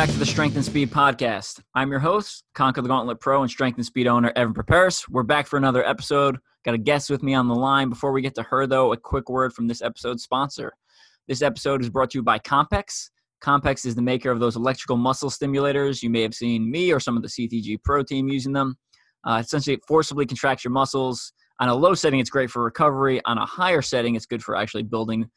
Back to the Strength and Speed Podcast. I'm your host, Conquer the Gauntlet Pro and Strength and Speed owner, Evan Perperis. We're back for another episode. Got a guest with me on the line. Before we get to her, though, a quick word from this episode's sponsor. This episode is brought to you by Compex. Compex is the maker of those electrical muscle stimulators. You may have seen me or some of the CTG Pro team using them. Uh, essentially, it forcibly contracts your muscles. On a low setting, it's great for recovery. On a higher setting, it's good for actually building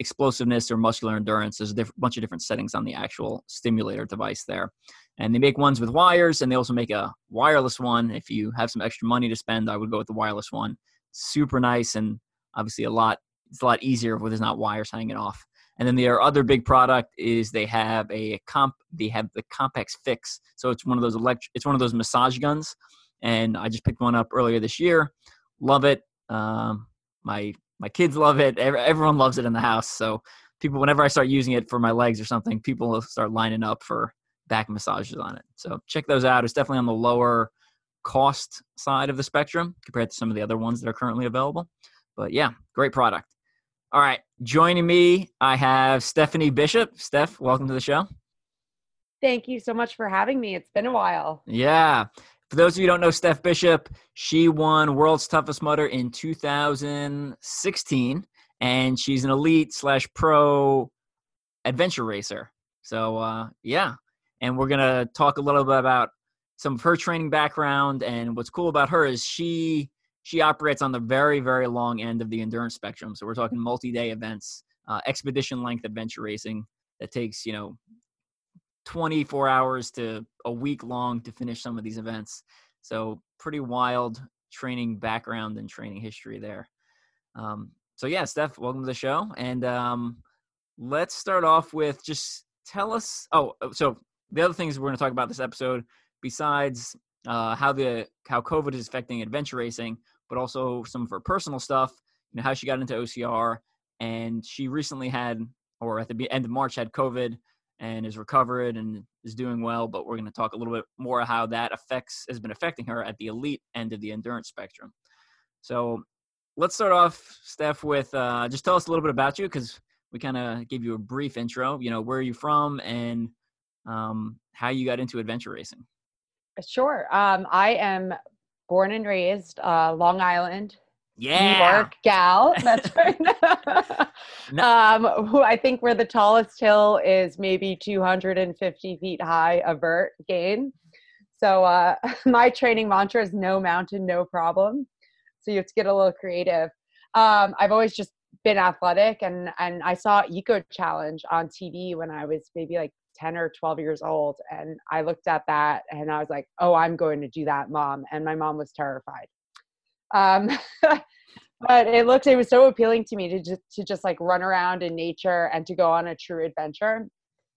explosiveness or muscular endurance. There's a diff- bunch of different settings on the actual stimulator device there. And they make ones with wires, and they also make a wireless one. If you have some extra money to spend, I would go with the wireless one. Super nice, and obviously a lot. It's a lot easier if there's not wires hanging off. And then their other big product is they have a comp. They have the Compex Fixx. So it's one of those electric. It's one of those massage guns, and I just picked one up earlier this year. Love it. Um, my my kids love it. Everyone loves it in the house. So people, whenever I start using it for my legs or something, people will start lining up for back massages on it. So check those out. It's definitely on the lower cost side of the spectrum compared to some of the other ones that are currently available. But yeah, great product. All right, joining me, I have Stephanie Bishop. Steph, welcome to the show. Thank you so much for having me. It's been a while. Yeah. For those of you who don't know Steph Bishop, she won World's Toughest Mudder in 2016, and she's an elite slash pro adventure racer. So uh, yeah, and we're gonna talk a little bit about some of her training background. And what's cool about her is she she operates on the very very long end of the endurance spectrum. So we're talking multi-day events, uh, expedition length adventure racing that takes you know 24 hours to a week long to finish some of these events. So pretty wild training background and training history there. Um, so yeah, Steph, welcome to the show. And um, let's start off with just tell us. Oh, uh, so the other things we're going to talk about this episode, besides uh, how the how COVID is affecting adventure racing, but also some of her personal stuff. You know how she got into OCR, and she recently had, or at the end of March, had COVID and is recovered and is doing well. But we're going to talk a little bit more how that affects has been affecting her at the elite end of the endurance spectrum. So let's start off, Steph, with uh, just tell us a little bit about you because we kind of gave you a brief intro. You know, where are you from and um, how you got into adventure racing? Sure. Um, I am born and raised uh, Long Island, yeah. New York gal. That's right. no. um, who I think where the tallest hill is maybe 250 feet high, avert gain. So uh, my training mantra is no mountain, no problem. So you have to get a little creative. Um, I've always just been athletic, and and I saw Eco Challenge on TV when I was maybe like 10 or 12 years old, and I looked at that and I was like, oh, I'm going to do that, mom. And my mom was terrified. Um, but it looked, it was so appealing to me to just, to just like run around in nature and to go on a true adventure.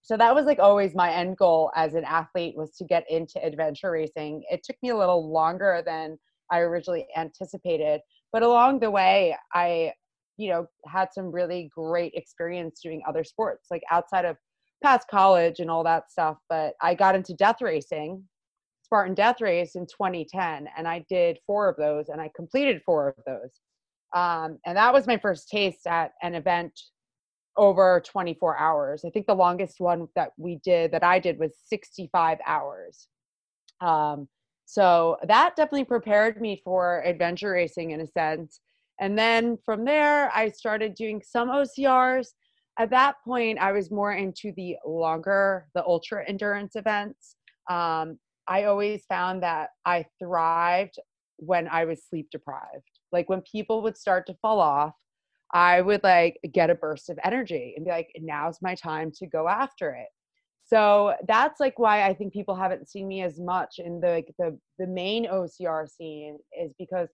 So that was like always my end goal as an athlete was to get into adventure racing. It took me a little longer than I originally anticipated, but along the way, I, you know, had some really great experience doing other sports, like outside of past college and all that stuff. But I got into death racing Spartan Death Race in 2010, and I did four of those, and I completed four of those. Um, and that was my first taste at an event over 24 hours. I think the longest one that we did, that I did, was 65 hours. Um, so that definitely prepared me for adventure racing in a sense. And then from there, I started doing some OCRs. At that point, I was more into the longer, the ultra endurance events. Um, I always found that I thrived when I was sleep deprived. Like when people would start to fall off, I would like get a burst of energy and be like, now's my time to go after it. So that's like why I think people haven't seen me as much in the the the main OCR scene is because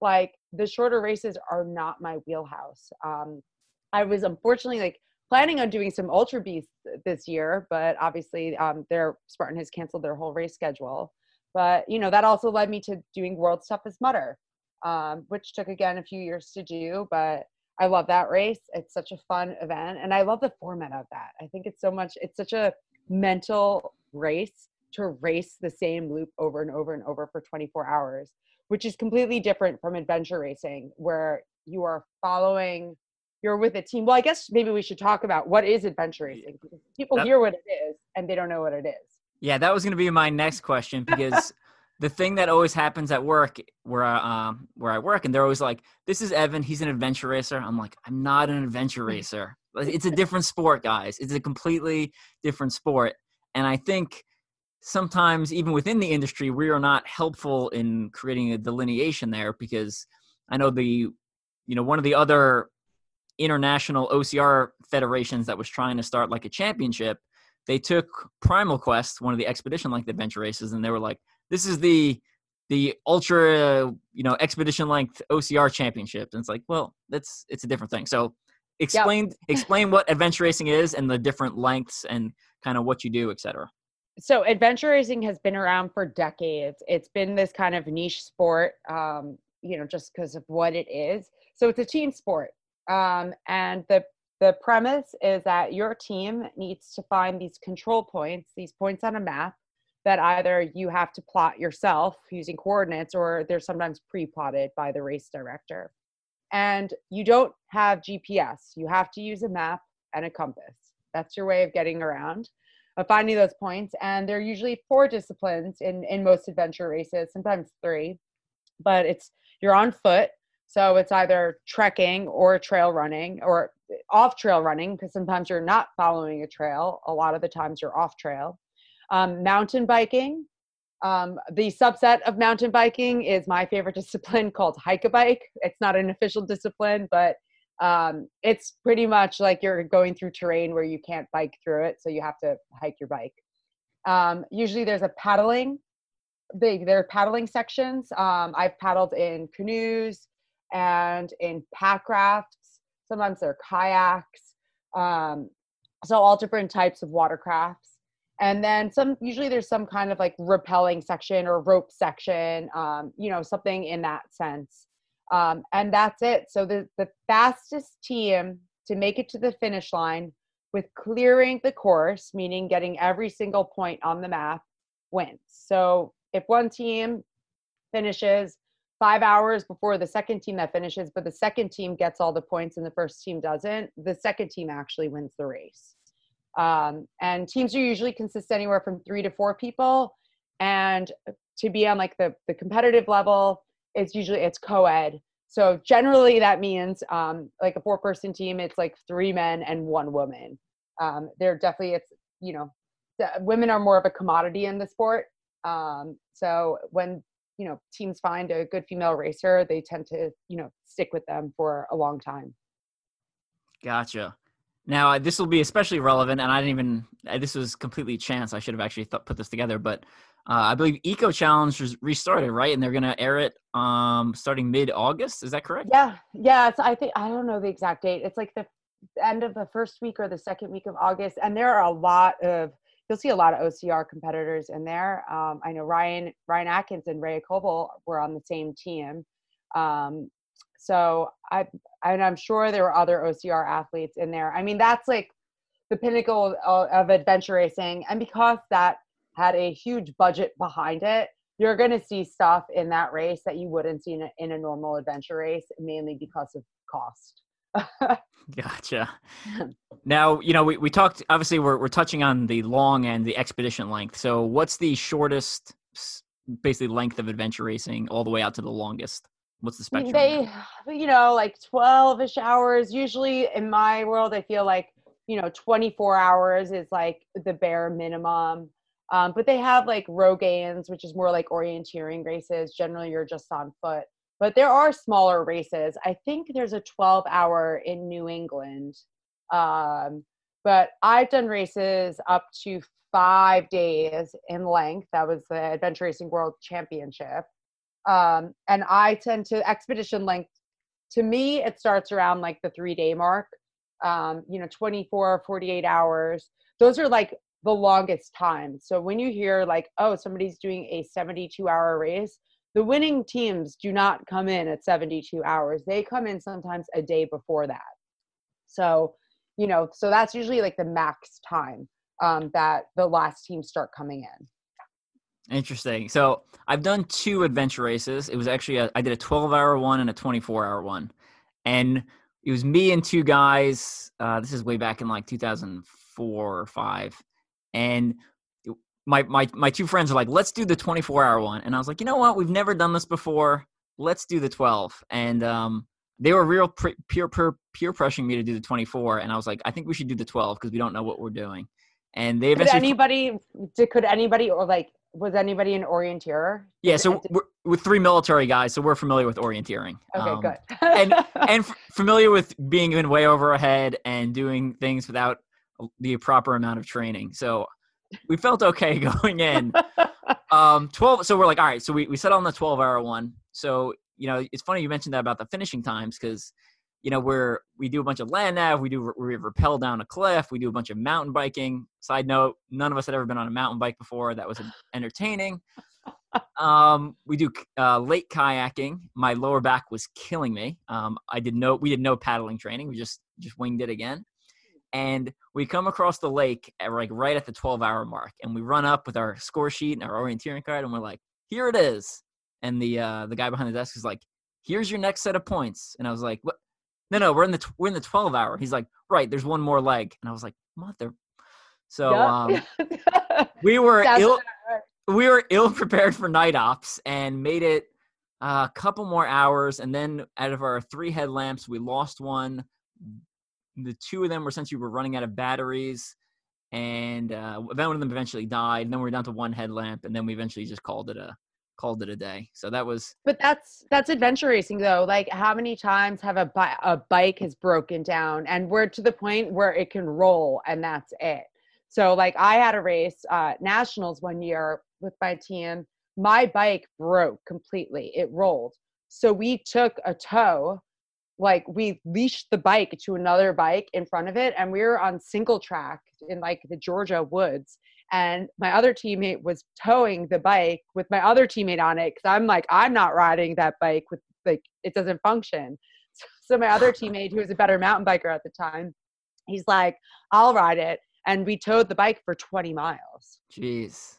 like the shorter races are not my wheelhouse. Um, I was unfortunately like planning on doing some ultra beasts this year, but obviously um, their Spartan has canceled their whole race schedule. But you know that also led me to doing World's Toughest Mudder, um, which took again a few years to do. But I love that race. It's such a fun event, and I love the format of that. I think it's so much. It's such a mental race to race the same loop over and over and over for 24 hours, which is completely different from adventure racing, where you are following you're with a team. Well, I guess maybe we should talk about what is adventure racing. People hear what it is. and they don't know what it is. Yeah, that was going to be my next question because the thing that always happens at work where I, um, where I work, and they're always like, "This is Evan. He's an adventure racer." I'm like, "I'm not an adventure racer. It's a different sport, guys. It's a completely different sport." And I think sometimes, even within the industry, we are not helpful in creating a delineation there because I know the, you know, one of the other international OCR federations that was trying to start like a championship, they took Primal Quest, one of the expedition length adventure races, and they were like, "This is the the ultra, you know, expedition length OCR championship." And it's like, well, that's it's a different thing. So explain yep. explain what adventure racing is and the different lengths and kind of what you do, etc. So adventure racing has been around for decades. It's been this kind of niche sport, um, you know, just because of what it is. So it's a team sport. Um, and the the premise is that your team needs to find these control points, these points on a map that either you have to plot yourself using coordinates or they're sometimes pre-plotted by the race director. And you don't have GPS. You have to use a map and a compass. That's your way of getting around, of finding those points. And there are usually four disciplines in, in most adventure races, sometimes three. But it's you're on foot, so it's either trekking or trail running or off trail running because sometimes you're not following a trail. A lot of the times you're off trail. Um, mountain biking. Um, the subset of mountain biking is my favorite discipline called hike a bike. It's not an official discipline, but um, it's pretty much like you're going through terrain where you can't bike through it, so you have to hike your bike. Um, usually there's a paddling. Big, there are paddling sections. Um, I've paddled in canoes, and in pack rafts. Sometimes they're kayaks. Um, so all different types of watercrafts. And then some, usually there's some kind of like rappelling section or rope section, um, you know, something in that sense. Um, and that's it. So the, the fastest team to make it to the finish line with clearing the course, meaning getting every single point on the map, wins. So if one team finishes five hours before the second team that finishes, but the second team gets all the points and the first team doesn't, the second team actually wins the race. Um, and teams are usually consist anywhere from three to four people. And to be on like the, the competitive level, it's usually it's co-ed. So generally that means um, like a four person team, it's like three men and one woman. Um, they're definitely, it's, you know, women are more of a commodity in the sport. Um, so when you know teams find a good female racer they tend to you know stick with them for a long time. Gotcha. Now this will be especially relevant and i didn't even this was completely chance i should have actually th- put this together but uh, i believe eco challenge was restarted right and they're going to air it um starting mid-august is that correct? Yeah yeah it's, i think i don't know the exact date it's like the end of the first week or the second week of august and there are a lot of you'll see a lot of OCR competitors in there. Um, I know Ryan Ryan Atkins and Ray Coble were on the same team. Um, so I and I'm sure there were other OCR athletes in there. I mean, that's like the pinnacle of, adventure racing, and because that had a huge budget behind it, you're going to see stuff in that race that you wouldn't see in a, in a normal adventure race, mainly because of cost. gotcha. Now, you know, we, we talked, obviously, we're, we're touching on the long and the expedition length. So, what's the shortest, basically, length of adventure racing all the way out to the longest? What's the spectrum? They, you know, like 12 ish hours. Usually in my world, I feel like, you know, 24 hours is like the bare minimum. Um, but they have like Rogaines, which is more like orienteering races. Generally, you're just on foot but there are smaller races. I think there's a 12 hour in New England. Um, but I've done races up to five days in length. That was the Adventure Racing World Championship. Um, and I tend to expedition length. To me, it starts around like the three day mark. Um, you know, 24, 48 hours. Those are like the longest time. So when you hear like, oh, somebody's doing a 72 hour race, the winning teams do not come in at 72 hours. They come in sometimes a day before that. So you know so that's usually like the max time um, that the last teams start coming in. Interesting. So i've done two adventure races. It was actually a, I did a 12 hour one and a 24 hour one. And it was me and two guys uh, this is way back in like 2004 or 5 and my my my two friends are like, let's do the 24 hour one, and I was like, you know what, we've never done this before. Let's do the 12, and um, they were real pre- peer peer peer pressuring me to do the 24, and I was like, I think we should do the 12 because we don't know what we're doing. And they eventually could anybody did, could anybody or like was anybody an orienteer? Yeah, so we're, with three military guys, so we're familiar with orienteering. Okay, um, good. and and f- familiar with being in way over ahead and doing things without the proper amount of training. So we felt okay going in. um, 12. So we're like, all right. So we, we set on the 12 hour one. So, you know, it's funny you mentioned that about the finishing times because, you know, we're, we do a bunch of land nav, we do, we rappel down a cliff, we do a bunch of mountain biking. Side note, none of us had ever been on a mountain bike before. That was entertaining. um, we do uh, lake kayaking. My lower back was killing me. Um, I did no, we did no paddling training. We just, just winged it again and we come across the lake at like right at the 12 hour mark and we run up with our score sheet and our orienteering card and we're like here it is. And the uh the guy behind the desk is like here's your next set of points. And i was like what? No no we're in the we're in the 12 hour he's like right there's one more leg. And i was like mother so um we were ill we were ill prepared for night ops and made it a couple more hours. And then out of our three headlamps we lost one the two of them were essentially were running out of batteries and uh, one of them eventually died and then we are down to one headlamp and then we eventually just called it a called it a day. So that was but that's that's adventure racing though. Like how many times have a, bi- a bike has broken down and we're to the point where it can roll and that's it. So like i had a race uh nationals one year with my team. My bike broke completely. It rolled. So we took a tow like we leashed the bike to another bike in front of it and we were on single track in like the Georgia woods and my other teammate was towing the bike with my other teammate on it cuz I'm like I'm not riding that bike with like it doesn't function. So my other teammate who was a better mountain biker at the time he's like I'll ride it and we towed the bike for 20 miles. Jeez.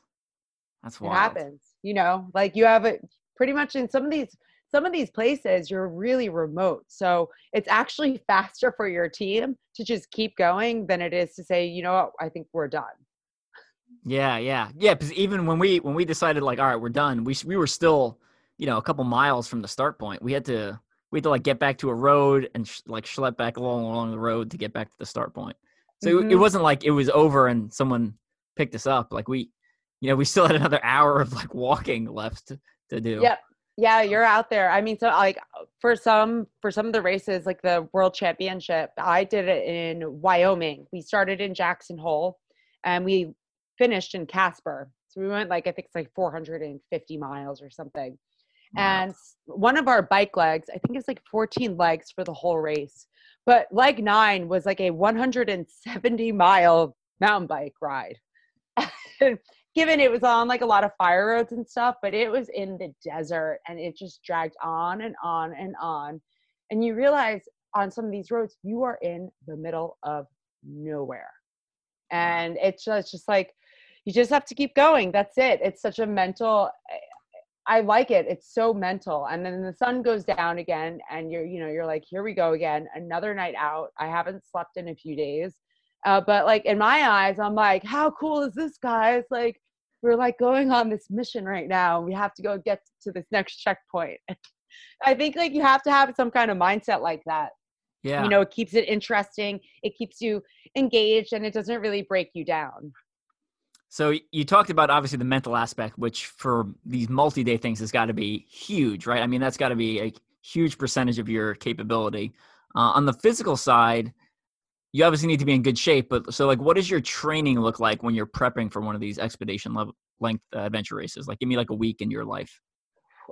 That's what happens you know? Like you have it pretty much in some of these some of these places you're really remote. So it's actually faster for your team to just keep going than it is to say, you know what, I think we're done. Yeah, yeah, yeah. Because even when we when we decided like, all right, we're done, we we were still, you know, a couple miles from the start point. We had to we had to like get back to a road and sh- like schlep back along along the road to get back to the start point. So mm-hmm. it, it wasn't like it was over and someone picked us up. Like we, you know, we still had another hour of like walking left to, to do. Yep yeah you're out there. I mean so like for some for some of the races like the world championship i did it in wyoming. We started in jackson hole and we finished in casper. So we went like i think it's like 450 miles or something. Wow. and one of our bike legs i think it's like 14 legs for the whole race but leg nine was like a 170 mile mountain bike ride given it was on like a lot of fire roads and stuff, but it was in the desert and it just dragged on and on and on. And you realize on some of these roads, you are in the middle of nowhere. And it's just, it's just like, you just have to keep going. That's it. It's such a mental, I like it. It's so mental. And then the sun goes down again and you're, you know, you're like, here we go again, another night out. I haven't slept in a few days. Uh, but like in my eyes, I'm like, how cool is this, guys? Like, we're like going on this mission right now. We have to go get to this next checkpoint. I think like you have to have some kind of mindset like that. Yeah. You know, it keeps it interesting, it keeps you engaged, and it doesn't really break you down. So you talked about obviously the mental aspect, which for these multi-day things has got to be huge, right? I mean, that's got to be a huge percentage of your capability. Uh, on the physical side, you obviously need to be in good shape. But so, like, what does your training look like when you're prepping for one of these expedition level, length uh, adventure races? Like, give me like a week in your life.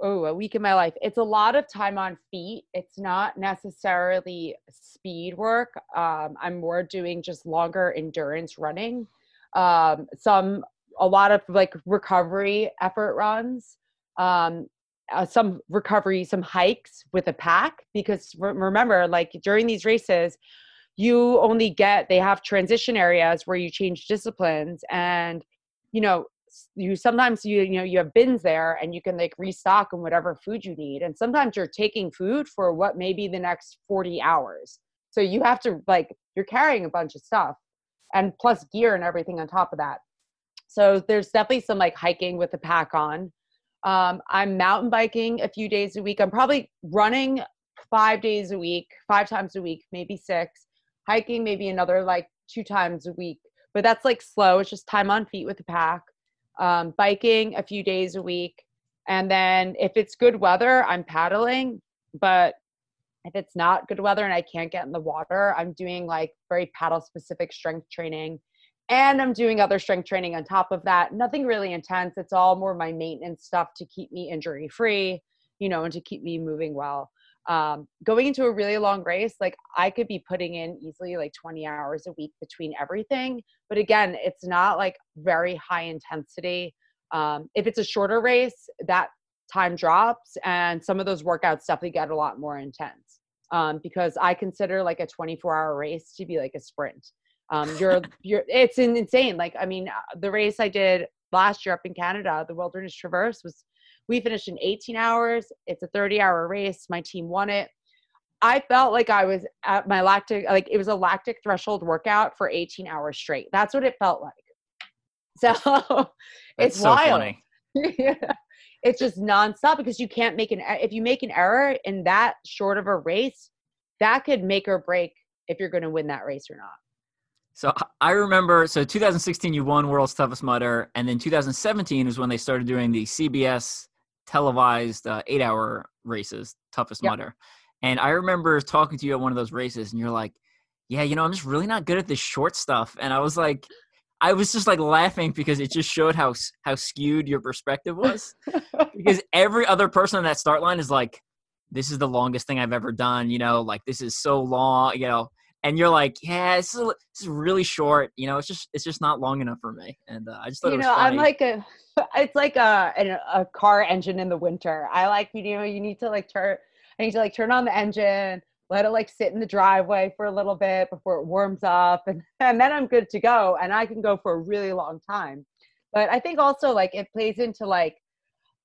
Oh, a week in my life. It's a lot of time on feet. It's not necessarily speed work. Um, I'm more doing just longer endurance running. Um, some, a lot of like recovery effort runs. Um, uh, some recovery, some hikes with a pack because re- remember, like during these races, you only get they have transition areas where you change disciplines and you know you sometimes you you know you have bins there and you can like restock on whatever food you need and sometimes you're taking food for what may be the next 40 hours so you have to like you're carrying a bunch of stuff and plus gear and everything on top of that So there's definitely some like hiking with the pack on. Um, I'm mountain biking a few days a week. I'm probably running five days a week, five times a week, maybe six. Hiking maybe another like two times a week, but that's like slow. It's just time on feet with the pack. Um, biking a few days a week, and then if it's good weather, I'm paddling. But if it's not good weather and I can't get in the water, I'm doing like very paddle specific strength training and I'm doing other strength training on top of that. Nothing really intense. It's all more my maintenance stuff to keep me injury free, you know, and to keep me moving well. Um, going into a really long race, like I could be putting in easily like 20 hours a week between everything. But again, it's not like very high intensity. Um, if it's a shorter race, that time drops and some of those workouts definitely get a lot more intense um, because I consider like a 24 hour race to be like a sprint. Um, you're you're it's insane. Like I mean, uh, the race I did last year up in Canada, the Wilderness Traverse was we finished in 18 hours. It's a 30 hour race. My team won it. I felt like I was at my lactic like it was a lactic threshold workout for 18 hours straight. That's what it felt like. So it's so wild. It's just nonstop because you can't make an if you make an error in that short of a race, that could make or break if you're going to win that race or not. So I remember, so 2016 you won World's Toughest Mudder, and then 2017 was when they started doing the CBS televised uh, eight-hour races, Toughest yep. Mudder. And I remember talking to you at one of those races, and you're like, "Yeah, you know, I'm just really not good at this short stuff." And I was like, I was just like laughing because it just showed how how skewed your perspective was. because every other person on that start line is like, "This is the longest thing I've ever done." You know, like this is so long. You know, and you're like, yeah, this is, this is really short. You know, it's just it's just not long enough for me. And uh, I just thought you know I'm like a it's like a, a, a car engine in the winter. I like you know you need to like turn I need to like turn on the engine, let it like sit in the driveway for a little bit before it warms up, and and then I'm good to go, and I can go for a really long time. But I think also like it plays into like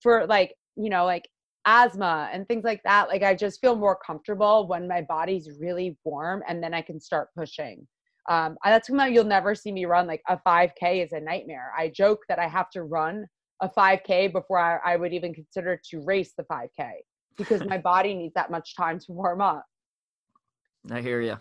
for like you know like asthma and things like that like i just feel more comfortable when my body's really warm and then i can start pushing. Um, that's why you'll never see me run like a 5k is a nightmare. I joke that i have to run a 5k before I, I would even consider to race the 5k because my body needs that much time to warm up. I hear you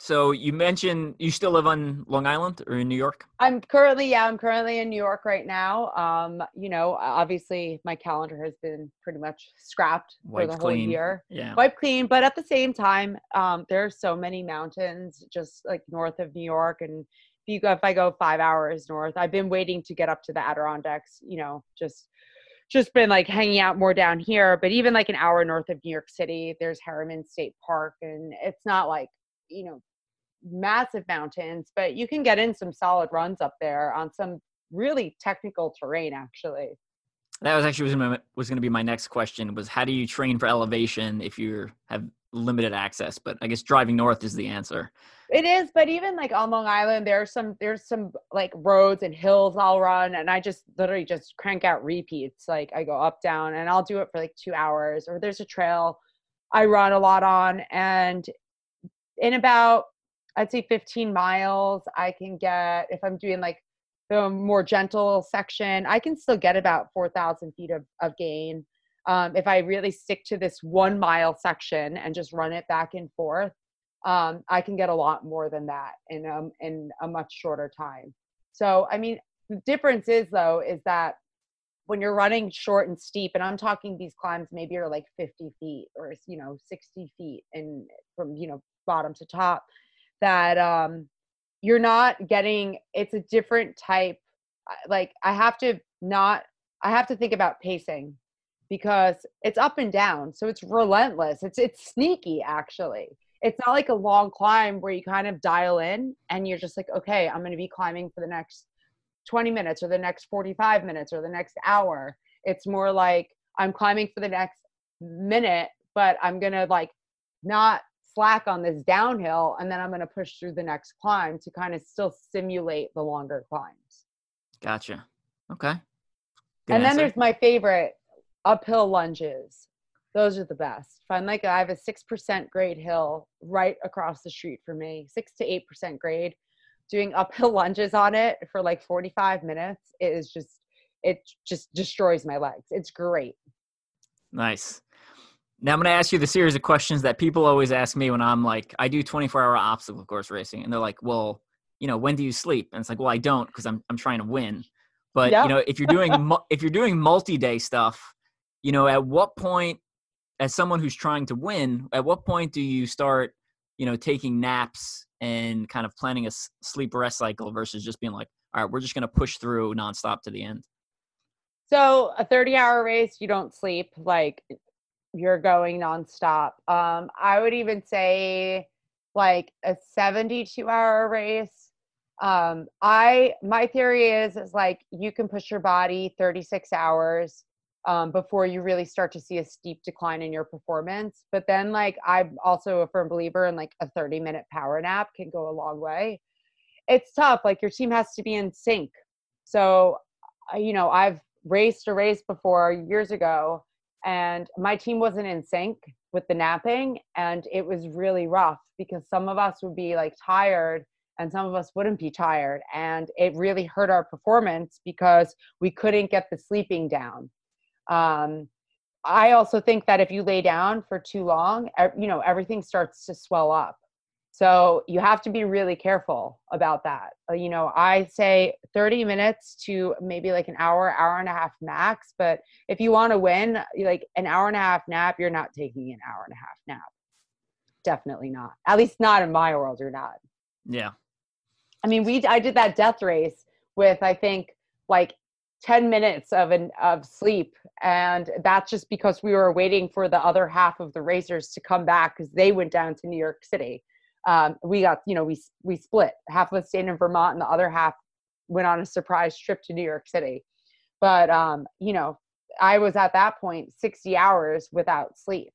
so you mentioned you still live on Long Island or in New York? I'm currently, yeah, I'm currently in New York right now. Um, you know, obviously my calendar has been pretty much scrapped for the clean. whole year. Yeah. Wipe clean. But at the same time, um, there are so many mountains just like north of New York. And if you go, if I go five hours north, I've been waiting to get up to the Adirondacks, you know, just just been like hanging out more down here. But even like an hour north of New York City, there's Harriman State Park. And it's not like you know massive mountains, but you can get in some solid runs up there on some really technical terrain actually. That was actually was my was going to be my next question was how do you train for elevation if you have limited access? But I guess driving north is the answer. It is, but even like on Long Island, there's some there's some like roads and hills I'll run, and I just literally just crank out repeats. Like I go up down, and I'll do it for like two hours. Or there's a trail I run a lot on, and in about I'd say 15 miles. I can get, if I'm doing like the more gentle section, I can still get about 4,000 feet of, of gain. Um, if I really stick to this one mile section and just run it back and forth, um, I can get a lot more than that in, um, in a much shorter time. So, I mean, the difference is though, is that when you're running short and steep, and I'm talking these climbs maybe are like 50 feet or, you know, 60 feet and from, you know, bottom to top, that um you're not getting it's a different type like i have to not i have to think about pacing because it's up and down so it's relentless it's it's sneaky actually. It's not like a long climb where you kind of dial in and you're just like okay i'm going to be climbing for the next 20 minutes or the next 45 minutes or the next hour. It's more like i'm climbing for the next minute but i'm going to like not slack on this downhill and then I'm going to push through the next climb to kind of still simulate the longer climbs. Gotcha. Okay. Good and answer. then there's my favorite uphill lunges. Those are the best. Find like I have a 6% grade hill right across the street for me, 6 to 8% grade. doing uphill lunges on it for like 45 minutes it is just it just destroys my legs it's great nice now i'm going to ask you the series of questions that people always ask me when i'm like i do 24 hour obstacle course racing. And they're like well you know when do you sleep? And it's like well i don't because i'm, I'm trying to win. But you know if you're doing if you're doing multi-day stuff you know at what point as someone who's trying to win at what point do you start you know taking naps and kind of planning a sleep rest cycle versus just being like, all right, we're just going to push through nonstop to the end? So a 30 hour race, you don't sleep like you're going nonstop. Um, I would even say like a 72 hour race. Um, I, my theory is, is like you can push your body 36 hours um, before you really start to see a steep decline in your performance. But then, like, I'm also a firm believer in like a 30 minute power nap can go a long way. It's tough. Like, your team has to be in sync. So, you know, I've raced a race before years ago, and my team wasn't in sync with the napping. And it was really rough because some of us would be like tired and some of us wouldn't be tired. And it really hurt our performance because we couldn't get the sleeping down um, I also think that if you lay down for too long, you know, everything starts to swell up. So you have to be really careful about that. Uh, you know, I say 30 minutes to maybe like an hour, hour and a half max. But if you want to win, like an hour and a half nap, you're not taking an hour and a half nap. Definitely not. At least not in my world, you're not. Yeah. I mean, we I did that death race with I think like 10 minutes of an of sleep and that's just because we were waiting for the other half of the racers to come back because they went down to new york city um, we got you know we we split half of us stayed in vermont and the other half went on a surprise trip to new york city but um, you know i was at that point 60 hours without sleep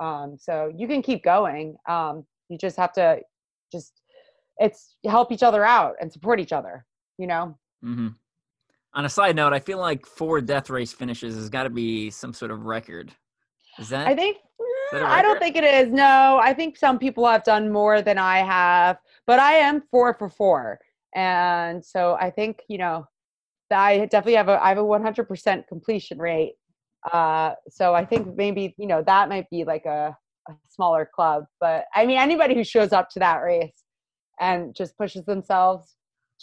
um, so you can keep going um, you just have to just it's help each other out and support each other you know mm-hmm on a side note, I feel like four death race finishes has got to be some sort of record. Is that? I think. I don't think it is. No, I think some people have done more than I have, but I am four for four, and so I think you know, I definitely have a I have a 100% completion rate. Uh, so I think maybe you know that might be like a, a smaller club, but I mean anybody who shows up to that race and just pushes themselves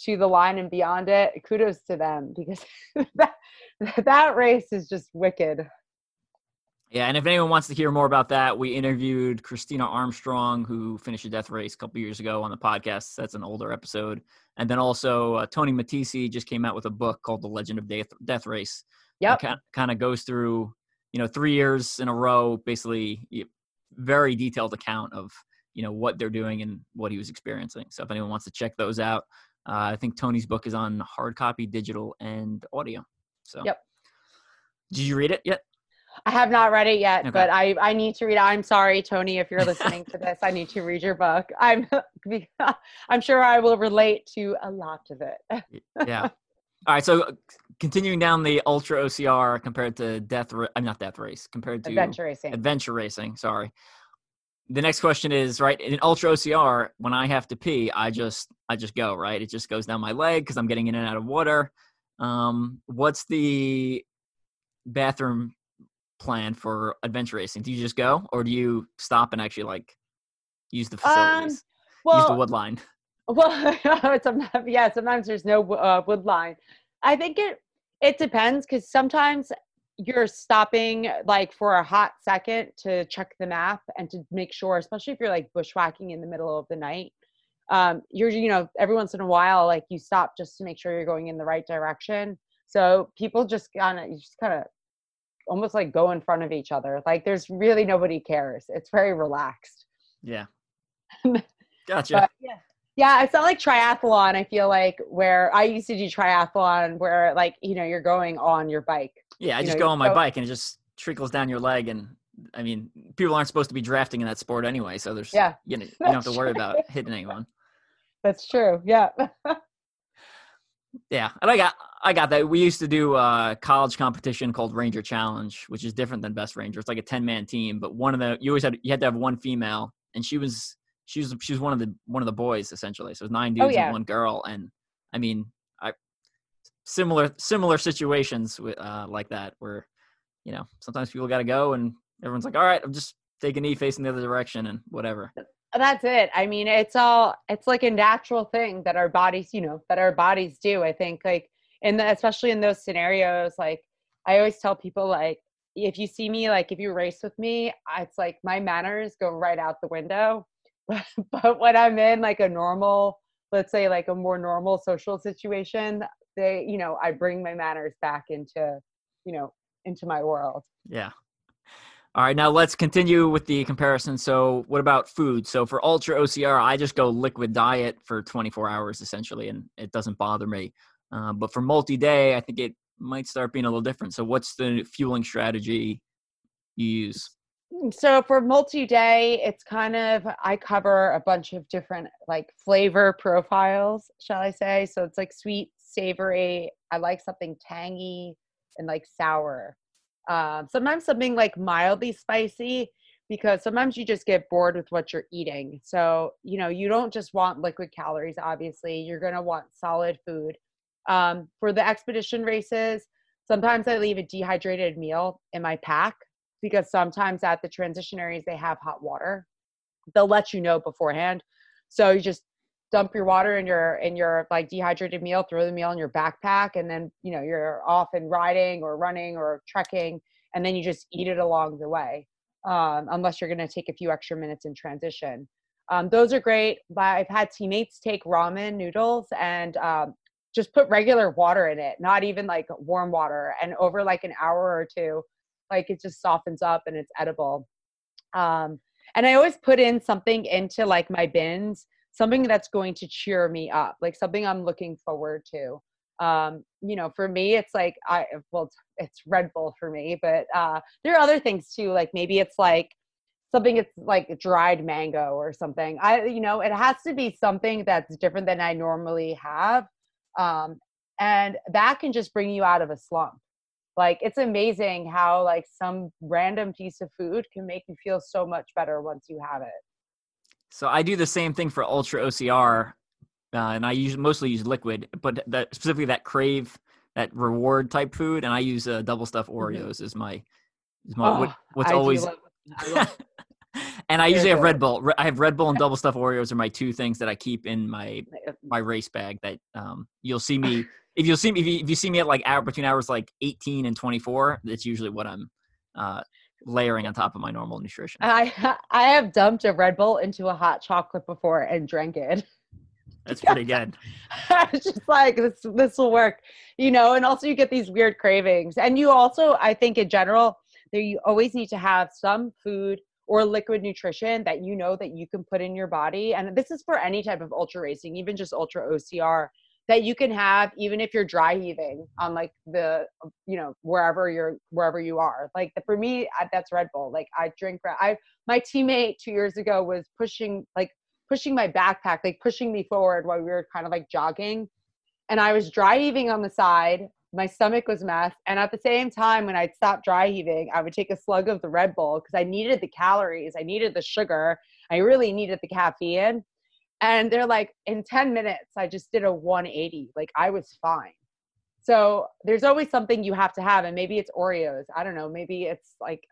to the line and beyond it kudos to them because that that race is just wicked yeah and if anyone wants to hear more about that we interviewed christina armstrong who finished a death race a couple years ago on the podcast that's an older episode and then also uh, tony matesi just came out with a book called the legend of death, death race yeah kind of goes through you know three years in a row basically very detailed account of you know what they're doing and what he was experiencing so if anyone wants to check those out uh, I think Tony's book is on hard copy, digital, and audio. So, yep. Did you read it yet? I have not read it yet, okay. but I, I need to read. I'm sorry, Tony, if you're listening to this. I need to read your book. I'm I'm sure I will relate to a lot of it. yeah. All right. So continuing down the ultra OCR compared to death, I'm not death race compared to adventure racing. Adventure racing. Sorry the next question is right in ultra OCR when I have to pee, I just I just go right. It just goes down my leg because I'm getting in and out of water. Um, what's the bathroom plan for adventure racing? Do you just go or do you stop and actually like use the facilities, um, well, use the wood line? Well, sometimes yeah, sometimes there's no uh, wood line. I think it it depends because sometimes you're stopping like for a hot second to check the map and to make sure, especially if you're like bushwhacking in the middle of the night. Um, you're, you know, every once in a while, like you stop just to make sure you're going in the right direction. So people just kind of, you just kind of almost like go in front of each other. Like there's really nobody cares. It's very relaxed. Yeah. Gotcha. but, yeah. Yeah, it's not like triathlon. I feel like where I used to do triathlon, where like you know you're going on your bike. Yeah, I you just know, go on my bike and it just trickles down your leg, and I mean, people aren't supposed to be drafting in that sport anyway, so there's yeah, you, know, you don't have to worry about hitting anyone. That's true. Yeah. yeah, and I got I got that. We used to do a college competition called Ranger Challenge, which is different than Best Ranger. It's like a ten man team, but one of the you always had you had to have one female, and she was she was she was one of the one of the boys essentially. So it's nine oh, dudes oh, yeah. and one girl, and I mean, I similar similar situations with uh, like that where you know sometimes people got to go and everyone's like, all right, I'm just take a knee facing the other direction and whatever. That's it. I mean, it's all it's like a natural thing that our bodies, you know, that our bodies do. I think like in the, especially in those scenarios, like I always tell people like if you see me like if you race with me, it's like my manners go right out the window. But, but when I'm in like a normal, let's say like a more normal social situation, they, you know, I bring my manners back into, you know, into my world. Yeah. All right, now let's continue with the comparison. So, what about food? So, for Ultra OCR, I just go liquid diet for 24 hours essentially, and it doesn't bother me. Uh, but for multi day, I think it might start being a little different. So, what's the fueling strategy you use? Mm, so, for multi day, it's kind of, I cover a bunch of different like flavor profiles, shall I say. So, it's like sweet, savory. I like something tangy and like sour um, sometimes something like mildly spicy because sometimes you just get bored with what you're eating. So, you know, you don't just want liquid calories, obviously, you're going to want solid food. Um, for the expedition races, sometimes I leave a dehydrated meal in my pack because sometimes at the transition areas they have hot water. They'll let you know beforehand. So you just dump your water in your in your like dehydrated meal throw the meal in your backpack and then you know you're off and riding or running or trekking and then you just eat it along the way um, unless you're going to take a few extra minutes in transition. Um, those are great but i've had teammates take ramen noodles and um, just put regular water in it not even like warm water and over like an hour or two like it just softens up and it's edible. Um, and i always put in something into like my bins something that's going to cheer me up, like something I'm looking forward to. Um, you know, for me, it's like I well, it's, Red Bull for me, but uh, there are other things too. Like maybe it's like something it's like dried mango or something. I you know, it has to be something that's different than I normally have, um, and that can just bring you out of a slump. Like it's amazing how like some random piece of food can make you feel so much better once you have it. So I do the same thing for Ultra OCR, uh, and I use mostly use liquid, but that specifically that crave that reward type food, and I use uh, double stuff mm-hmm. Oreos mm-hmm. is my is my oh, what, what's I always. Love, I and I usually have Red Bull. I have Red Bull and double stuff Oreos are my two things that I keep in my my race bag. That um, you'll see me if you'll see me if you, if you see me at like hour between hours like 18 and 24. That's usually what I'm uh, layering on top of my normal nutrition. I I have dumped a Red Bull into a hot chocolate before and drank it. That's pretty good. it's just like this this will work, you know. And also, you get these weird cravings, and you also, I think, in general, that you always need to have some food or liquid nutrition that you know that you can put in your body. And this is for any type of ultra racing, even just ultra OCR that you can have even if you're dry heaving on like the you know wherever you're wherever you are. Like the, for me that's red bull. Like i drink i my teammate two years ago was pushing like pushing my backpack like pushing me forward while we were kind of like jogging and i was dry heaving on the side. My stomach was mess and at the same time when i'd stop dry heaving i would take a slug of the red bull because i needed the calories i needed the sugar i really needed the caffeine and they're like in 10 minutes i just did a 180 like i was fine. So there's always something you have to have and maybe it's oreos. I don't know. Maybe it's like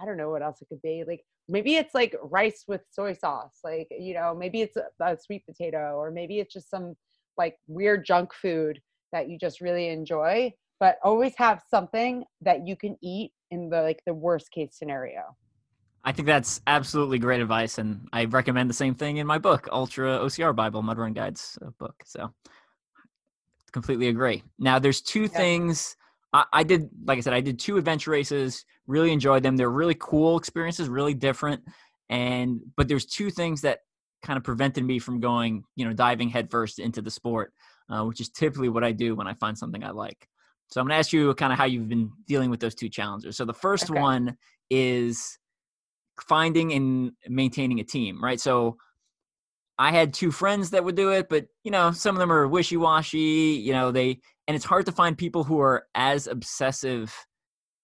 i don't know what else it could be. Like maybe it's like rice with soy sauce. Like you know maybe it's a, a sweet potato or maybe it's just some like weird junk food that you just really enjoy. But always have something that you can eat in the like the worst case scenario I think that's absolutely great advice, and I recommend the same thing in my book, Ultra OCR Bible, Mud Run Guides uh, book. So, completely agree. Now, there's two yeah. things I, I, did. Like I said, I did two adventure races. Really enjoyed them. They're really cool experiences, really different. And but there's two things that kind of prevented me from going, you know, diving headfirst into the sport, uh, which is typically what I do when I find something I like. So I'm going to ask you kind of how you've been dealing with those two challenges. So the first okay. one is finding and maintaining a team, right? So I had two friends that would do it, but you know, some of them are wishy-washy, you know, they and it's hard to find people who are as obsessive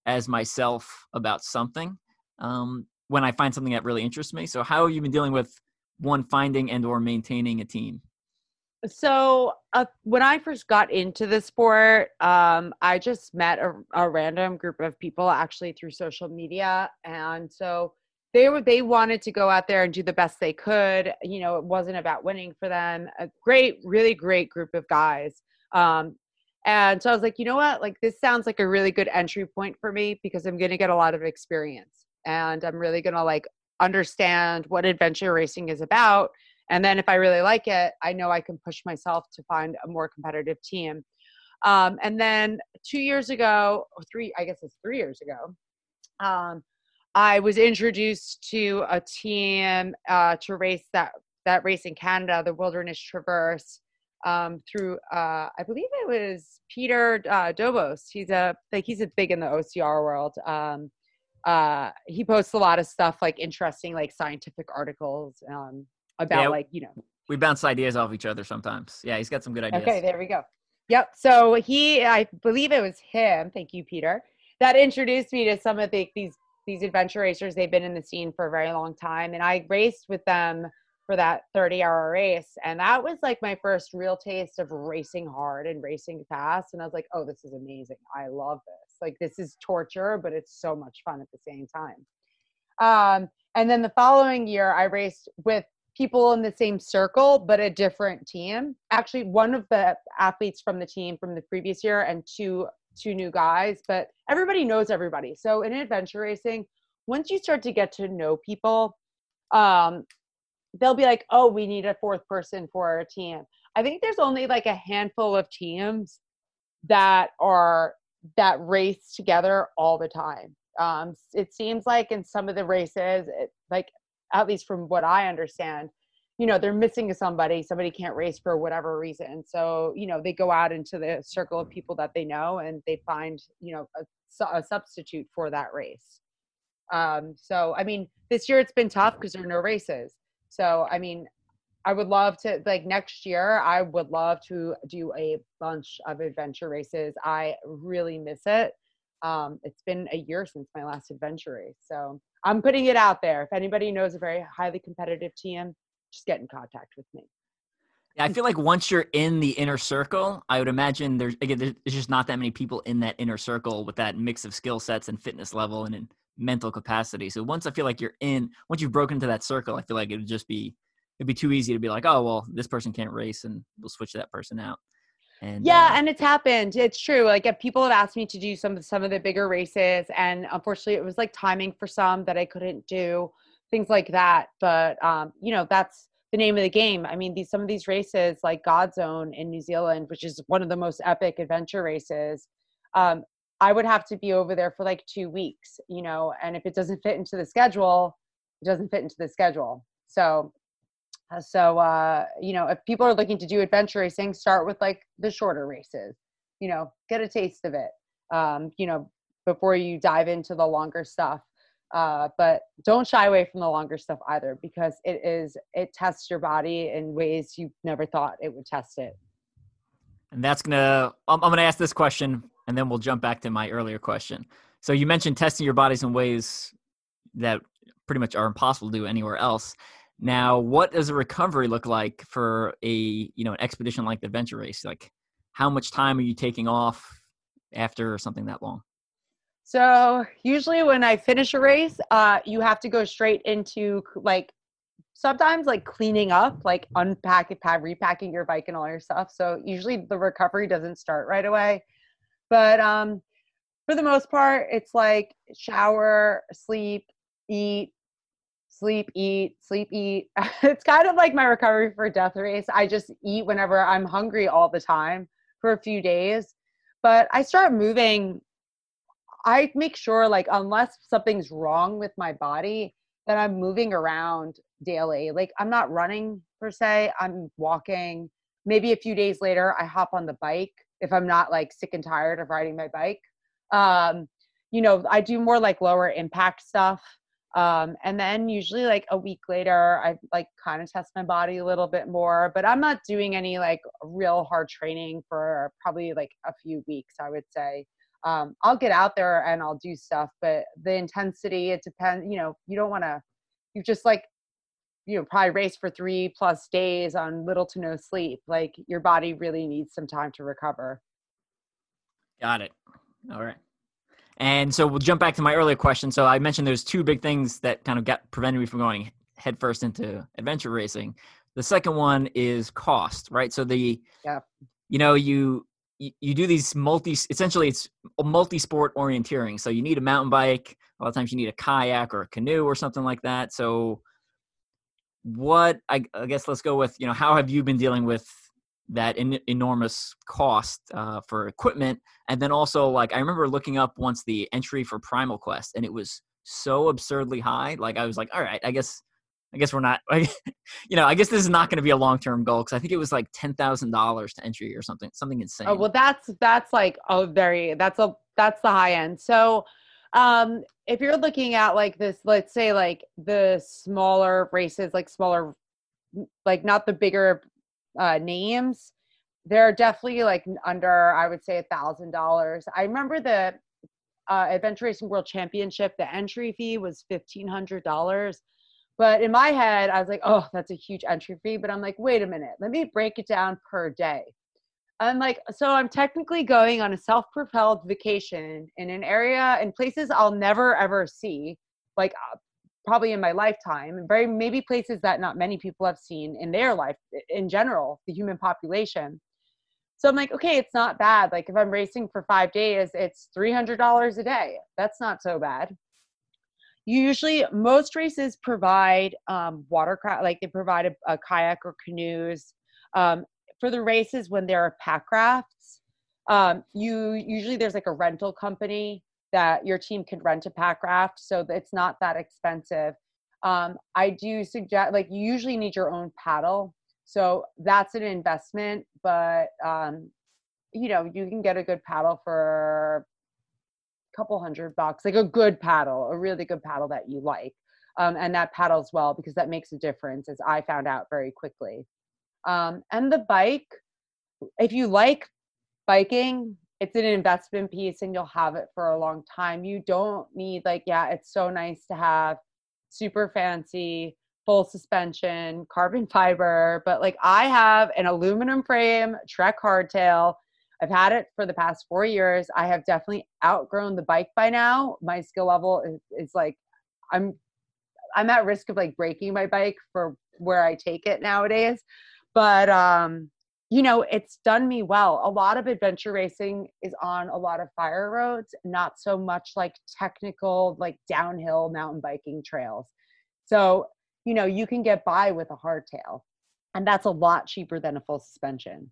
as myself about something. Um, when I find something that really interests me. So how have you been dealing with one finding and or maintaining a team? So uh, when I first got into the sport, um, I just met a, a, random group of people actually through social media, and so they were they wanted to go out there and do the best they could. You know, it wasn't about winning for them. A great, really great group of guys. Um, and so I was like, you know what? Like this sounds like a really good entry point for me because I'm going to get a lot of experience, and I'm really going to like understand what adventure racing is about and then if I really like it, I know I can push myself to find a more competitive team. Um, and then two years ago, three, I guess it's three years ago, um, I was introduced to a team uh, to race that that race in Canada, the Wilderness Traverse, um, through uh, I believe it was Peter uh, Dobos. He's a like he's a big in the OCR world. Um, uh, he posts a lot of stuff like interesting like scientific articles um, about yeah, like you know we bounce ideas off each other sometimes yeah he's got some good ideas okay there we go yep so he i believe it was him thank you peter that introduced me to some of the, these these adventure racers they've been in the scene for a very long time and i raced with them for that 30 hour race and that was like my first real taste of racing hard and racing fast and i was like oh this is amazing. I love this. Like this is torture but it's so much fun at the same time. Um, and then the following year i raced with people in the same circle but a different team. Actually one of the athletes from the team from the previous year and two two new guys but everybody knows everybody. So in adventure racing once you start to get to know people um they'll be like oh we need a fourth person for our team. I think there's only like a handful of teams that are that race together all the time. Um it seems like in some of the races it, like at least from what I understand, you know, they're missing somebody. Somebody can't race for whatever reason. So, you know, they go out into the circle of people that they know and they find, you know, a, a substitute for that race. Um, so, I mean, this year it's been tough because there are no races. So, I mean, I would love to like next year. I would love to do a bunch of adventure races. I really miss it. Um, it's been a year since my last adventure race, so I'm putting it out there. If anybody knows a very highly competitive team, just get in contact with me. Yeah, I feel like once you're in the inner circle, I would imagine there's again there's just not that many people in that inner circle with that mix of skill sets and fitness level and mental capacity. So once I feel like you're in, once you've broken into that circle, I feel like it would just be it'd be too easy to be like, oh well, this person can't race, and we'll switch that person out. And, yeah, uh, and it's happened. It's true. Like if people have asked me to do some of some of the bigger races, and unfortunately, it was like timing for some that I couldn't do, things like that. But um, you know, that's the name of the game. I mean, these some of these races, like Godzone in New Zealand, which is one of the most epic adventure races. Um, I would have to be over there for like two weeks, you know, and if it doesn't fit into the schedule, it doesn't fit into the schedule. So uh, so, uh, you know, if people are looking to do adventure racing, start with like the shorter races, you know, get a taste of it, um, you know, before you dive into the longer stuff. Uh, but don't shy away from the longer stuff either because it is, it tests your body in ways you never thought it would test it. And that's to, I'm, I'm to ask this question and then we'll jump back to my earlier question. So you mentioned testing your bodies in ways that pretty much are impossible to do anywhere else. Now, what does a recovery look like for a you know an expedition like the adventure race? Like, how much time are you taking off after something that long? So usually, when I finish a race, uh, you have to go straight into like sometimes like cleaning up, like unpacking, repacking your bike and all your stuff. So usually the recovery doesn't start right away, but um, for the most part, it's like shower, sleep, eat, sleep, eat, sleep, eat. it's kind of like my recovery for death race. I just eat whenever I'm hungry all the time for a few days. But I start moving. I make sure, like, unless something's wrong with my body, that I'm moving around daily. Like, I'm not running per se, I'm walking. Maybe a few days later, I hop on the bike if I'm not like sick and tired of riding my bike. Um, you know, I do more like lower impact stuff um, and then usually like a week later i like kind of test my body a little bit more but i'm not doing any like real hard training for probably like a few weeks i would say um, i'll get out there and i'll do stuff but the intensity it depends you know you don't want to you just like you know probably race for three plus days on little to no sleep like your body really needs some time to recover. Got it. All right. And so we'll jump back to my earlier question. So i mentioned there's two big things that kind of got prevented me from going headfirst into adventure racing. The second one is cost right? So the yeah you know you you, you do these multi essentially it's multi-sport orienteering. So you need a mountain bike a lot of times you need a kayak or a canoe or something like that. So what I, I, guess let's go with you know how have you been dealing with that in, enormous cost uh, for equipment? And then also like i remember looking up once the entry for primal quest and it was so absurdly high. Like i was like all right i guess i guess we're not you know i guess this is not going to be a long-term goal because i think it was like $10000 to entry or something something insane. oh well that's that's like a very that's a that's the high end. So um if you're looking at like this let's say like the smaller races like smaller like not the bigger uh names they're definitely like under i would say a thousand dollars. I remember the uh, adventure racing world championship the entry fee was fifteen hundred dollars but in my head i was like oh that's a huge entry fee but i'm like wait a minute let me break it down per day I'm like, so I'm technically going on a self propelled vacation in an area in places I'll never ever see, like uh, probably in my lifetime, very maybe places that not many people have seen in their life in general, the human population. So I'm like, okay, it's not bad. Like if I'm racing for five days, it's $300 a day. That's not so bad. Usually, most races provide um, watercraft, like they provide a, a kayak or canoes. Um, for the races when there are pack rafts, um, you usually there's like a rental company that your team can rent a pack raft, so it's not that expensive. Um, I do suggest like you usually need your own paddle, so that's an investment, but um, you know you can get a good paddle for couple hundred bucks, like a good paddle, a really good paddle that you like. Um, and that paddles well because that makes a difference, as I found out very quickly. Um, and the bike, if you like biking, it's an investment piece and you'll have it for a long time. You don't need, like, yeah, it's so nice to have super fancy, full suspension, carbon fiber, but like I have an aluminum frame Trek hardtail. I've had it for the past four years. I have definitely outgrown the bike by now. My skill level is, is like I'm I'm at risk of like breaking my bike for where I take it nowadays but um you know it's done me well a lot of adventure racing is on a lot of fire roads not so much like technical like downhill mountain biking trails so you know you can get by with a hardtail and that's a lot cheaper than a full suspension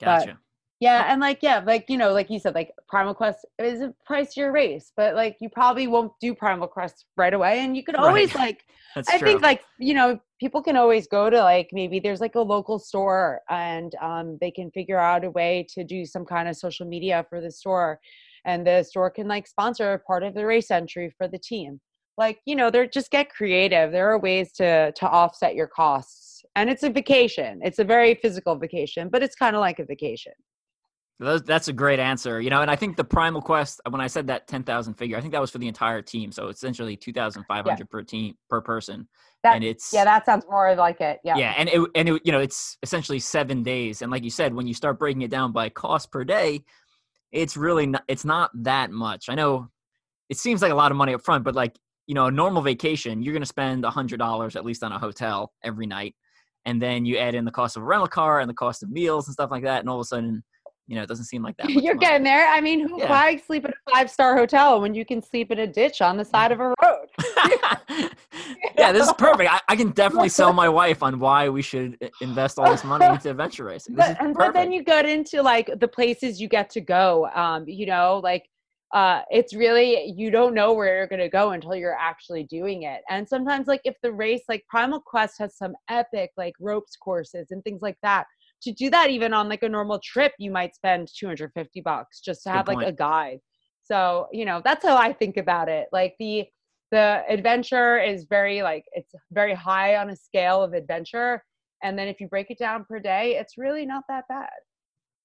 gotcha but yeah, and like yeah, like you know, like you said, like Primal Quest is a pricier race, but like you probably won't do Primal Quest right away, and you could always right. like. That's I true. think like you know people can always go to like maybe there's like a local store and um, they can figure out a way to do some kind of social media for the store, and the store can like sponsor a part of the race entry for the team. Like you know, they're just get creative. There are ways to to offset your costs, and it's a vacation. It's a very physical vacation, but it's kind of like a vacation. That's a great answer. You know, and I think the Primal Quest, when I said that 10,000 figure, I think that was for the entire team. So it's essentially 2,500 yeah. per team per person. That, and it's Yeah, that sounds more like it. Yeah. Yeah, and it and it, you know, it's essentially 7 days and like you said when you start breaking it down by cost per day, it's really not it's not that much. I know it seems like a lot of money up front, but like, you know, a normal vacation, you're going to spend a $100 at least on a hotel every night. And then you add in the cost of a rental car and the cost of meals and stuff like that and all of a sudden you know, it doesn't seem like that. You're money. getting there. I mean, who yeah. why sleep at a five star hotel when you can sleep in a ditch on the side of a road? yeah, this is perfect. I, I, can definitely sell my wife on why we should invest all this money into adventure racing. But, but, then you get into like the places you get to go. Um, you know, like uh, it's really you don't know where you're going to go until you're actually doing it. And sometimes, like if the race, like Primal Quest, has some epic like ropes courses and things like that to do that even on like a normal trip you might spend 250 bucks just to have like a guide. So you know that's how i think about it. Like the the adventure is very like it's very high on a scale of adventure and then if you break it down per day it's really not that bad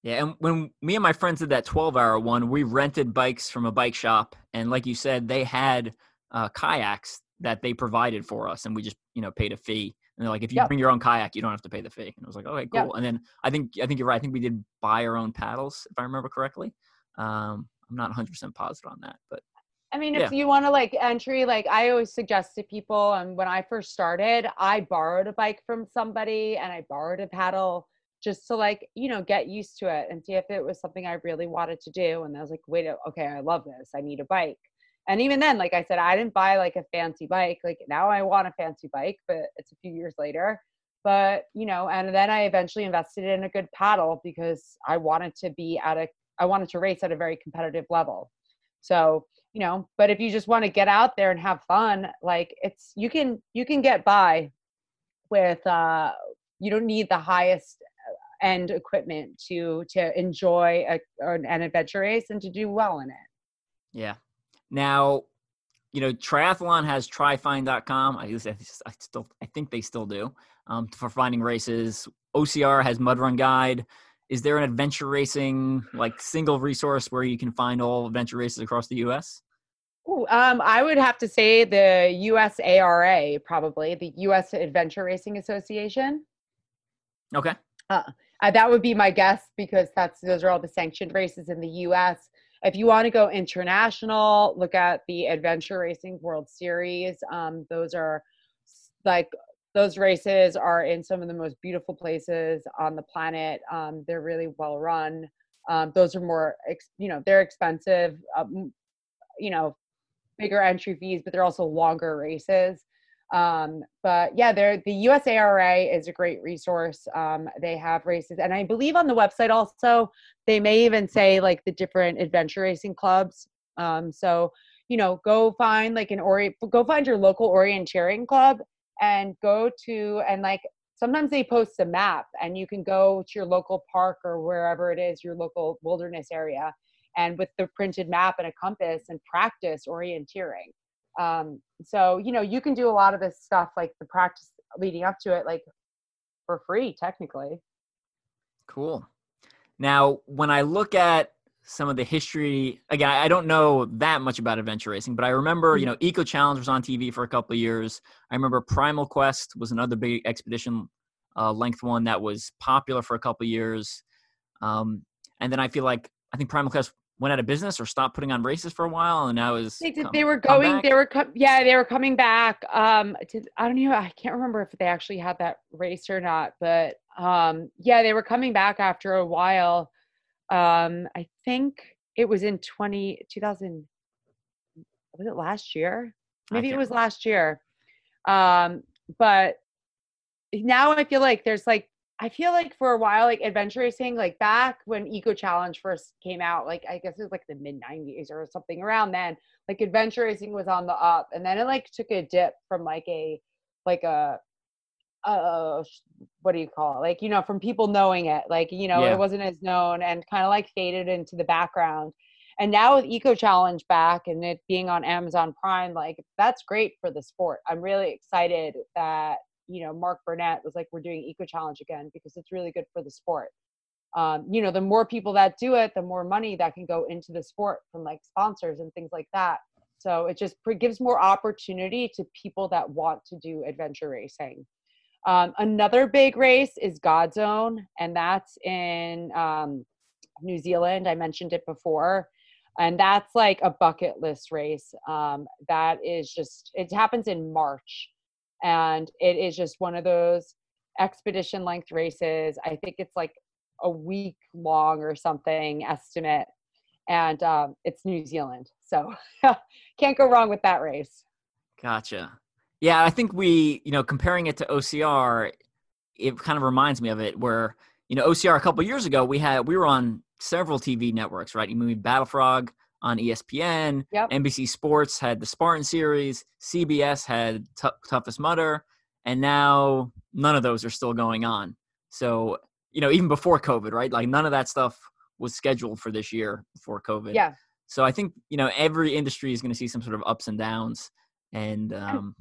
yeah and when me and my friends did that 12 hour one we rented bikes from a bike shop and like you said they had uh, kayaks that they provided for us, and we just you know paid a fee. And they're like, if you Yep. bring your own kayak, you don't have to pay the fee. And I was like, okay, cool. Yep. And then I think I think you're right. I think we did buy our own paddles, if I remember correctly. Um, I'm not 100 percent positive on that, but I mean, if you want to like entry, like I always suggest to people, and when I first started, I borrowed a bike from somebody and I borrowed a paddle just to like, you know, get used to it and see if it was something I really wanted to do. And I was like, wait, okay, I love this. I need a bike. And even then, like I said, I didn't buy like a fancy bike. Like now I want a fancy bike, but it's a few years later. But, you know, and then I eventually invested in a good paddle because I wanted to be at a, I wanted to race at a very competitive level. So, you know but if you just want to get out there and have fun like it's you can you can get by with uh you don't need the highest end equipment to to enjoy a, an an adventure race and to do well in it yeah. Now, you know, triathlon has. I, guess I I still I think they still do um, for finding races. OCR has Mud Run Guide. Is there an adventure racing like single resource where you can find all adventure races across the U.S.? Ooh, um, I would have to say the USARA, probably the U.S. Adventure Racing Association. Okay. Uh, that would be my guess because that's those are all the sanctioned races in the U.S. If you want to go international, look at the Adventure Racing World Series. Um, those are like those races are in some of the most beautiful places on the planet. Um, they're really well run. Um, those are more, ex- you know, they're expensive. Um, you know, bigger entry fees, but they're also longer races. Um, but yeah, they're the USARA is a great resource. Um, they have races, and I believe on the website also they may even say like the different adventure racing clubs. Um, so you know, go find like an ori, go find your local orienteering club, and go to and like sometimes they post a map, and you can go to your local park or wherever it is, your local wilderness area, and with the printed map and a compass and practice orienteering um so you know you can do a lot of this stuff like the practice leading up to it like for free technically Cool. Now, when I look at some of the history, again, I don't know that much about adventure racing, but I remember, you know, Eco Challenge was on TV for a couple of years. I remember Primal Quest was another big expedition uh, length one that was popular for a couple of years. Um, and then I feel like I think Primal Quest went out of business or stopped putting on races for a while, and now is they did come- they were going they were co- yeah they were coming back um to, i don't know i can't remember if they actually had that race or not but um yeah they were coming back after a while. Um i think it was in 20 2000 was it last year? Maybe it was remember. last year. Um but now i feel like there's like i feel like for a while like adventure racing like back when eco challenge first came out like i guess it was like the mid 90s or something around then like adventure racing was on the up and then it like took a dip from like a like a uh what do you call it? Like you know from people knowing it like you know Yeah. it wasn't as known and kind of like faded into the background. And now with eco challenge back and it being on amazon prime like that's great for the sport. I'm really excited that you know mark burnett was like we're doing eco challenge again because it's really good for the sport. Um, you know the more people that do it the more money that can go into the sport from like sponsors and things like that. So it just gives more opportunity to people that want to do adventure racing. Um, another big race is god zone and that's in um, new zealand. I mentioned it before. And that's like a bucket list race. Um, that is just it happens in march and it is just one of those expedition length races i think it's like a week long or something estimate and um, it's new zealand so can't go wrong with that race Gotcha. Yeah, I think we, you know, comparing it to OCR, it kind of reminds me of it where, you know, OCR a couple years ago, we had we were on several TV networks, right? You mean Battlefrog on ESPN, Yep. NBC Sports had the Spartan series, CBS had Tou- Toughest Mudder, and now none of those are still going on. So, you know, even before COVID, right? Like none of that stuff was scheduled for this year before COVID. yeah So I think you know every industry is going to see some sort of ups and downs, and um,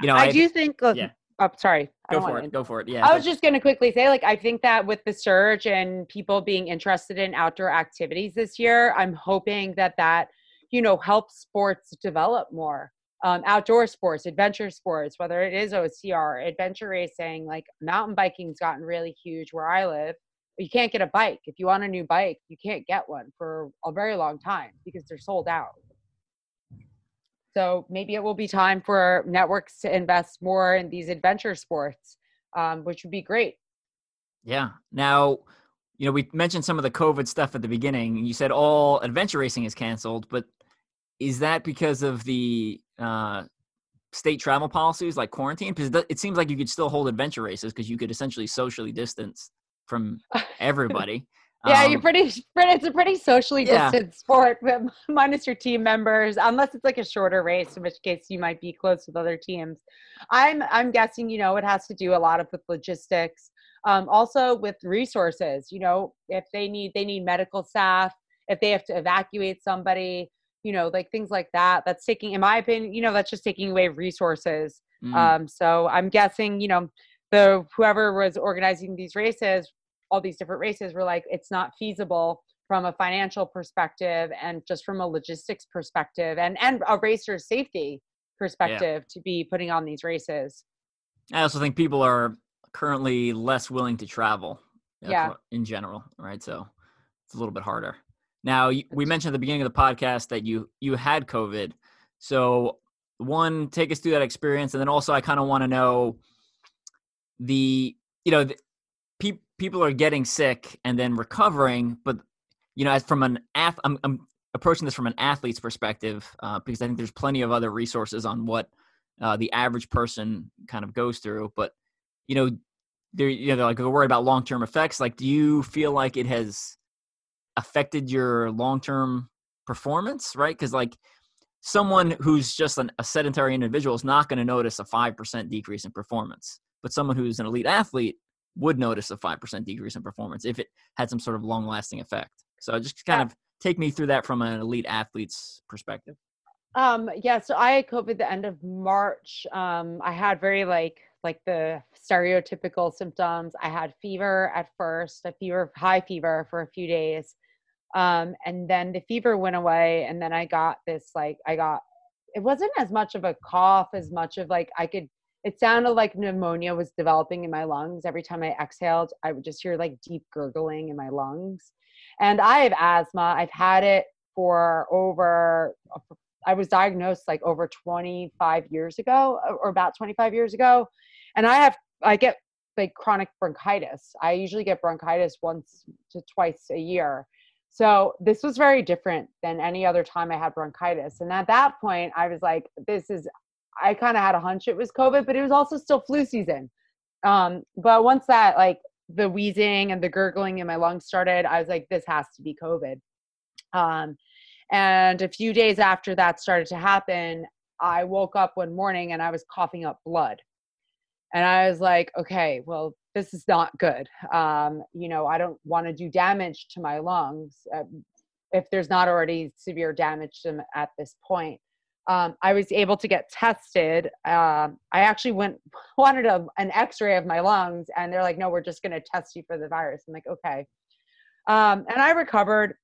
you know i, do think look, yeah. Oh sorry go for it. Go for it. Yeah. I was just going to quickly say, like, I think that with the surge and people being interested in outdoor activities this year, I'm hoping that that, you know, helps sports develop more. um, outdoor sports, adventure sports, whether it is OCR, adventure racing, like mountain biking's gotten really huge where I live. You can't get a bike. If you want a new bike, you can't get one for a very long time because they're sold out. So maybe it will be time for networks to invest more in these adventure sports, um, which would be great. Yeah. Now, you know, we mentioned some of the COVID stuff at the beginning. You said all adventure racing is canceled, but is that because of the uh, state travel policies like quarantine? Because it seems like you could still hold adventure races because you could essentially socially distance from everybody. Yeah, um, you're pretty, It's a pretty socially yeah. distant sport, but minus your team members, unless it's like a shorter race, in which case you might be close with other teams. I'm I'm guessing you know it has to do a lot of with logistics, um, also with resources. You know, if they need they need medical staff, if they have to evacuate somebody, you know, like things like that. That's taking, in my opinion, you know, that's just taking away resources. Mm. Um, so I'm guessing, you know, the whoever was organizing these races, all these different races, were like, it's not feasible from a financial perspective and just from a logistics perspective and and a racer's safety perspective yeah. to be putting on these races. I also think people are currently less willing to travel. Uh, yeah. In general, right? So it's a little bit harder. Now, we mentioned at the beginning of the podcast that you you had COVID. So, one, take us through that experience, and then also, I kind of want to know the you know the, pe- people are getting sick and then recovering, but you know, as from an ath, I'm, I'm approaching this from an athlete's perspective uh, because I think there's plenty of other resources on what uh, the average person kind of goes through. But you know, they're you know they're like they're worried about long term effects. Like, do you feel like it has affected your long term performance, right? Because like someone who's just an, a sedentary individual is not going to notice a 5% decrease in performance, but someone who's an elite athlete would notice a 5% decrease in performance if it had some sort of long lasting effect. So just kind of take me through that from an elite athlete's perspective. Um, yeah, so I had COVID the end of March. Um, I had very like like the stereotypical symptoms. I had fever at first, a fever, high fever for a few days. Um, and then the fever went away. And then I got this, like, I got, it wasn't as much of a cough as much of like, I could, it sounded like pneumonia was developing in my lungs. Every time I exhaled, I would just hear like deep gurgling in my lungs. And I have asthma. I've had it for over, uh, I was diagnosed like over 25 years ago uh, or about 25 years ago. And I have, I get like chronic bronchitis. I usually get bronchitis once to twice a year. So this was very different than any other time I had bronchitis. And at that point, I was like, this is, I kind of had a hunch it was COVID, but it was also still flu season. Um, but once that, like, the wheezing and the gurgling in my lungs started, I was like, this has to be COVID. Um, and a few days after that started to happen, I woke up one morning and I was coughing up blood. And I was like, okay, well, this is not good. Um, you know, I don't want to do damage to my lungs uh, if there's not already severe damage to them at this point. Um, I was able to get tested. Uh, I actually went wanted a, an X-ray of my lungs, and they're like, "No, we're just going to test you for the virus." I'm like, "Okay," um, and I recovered.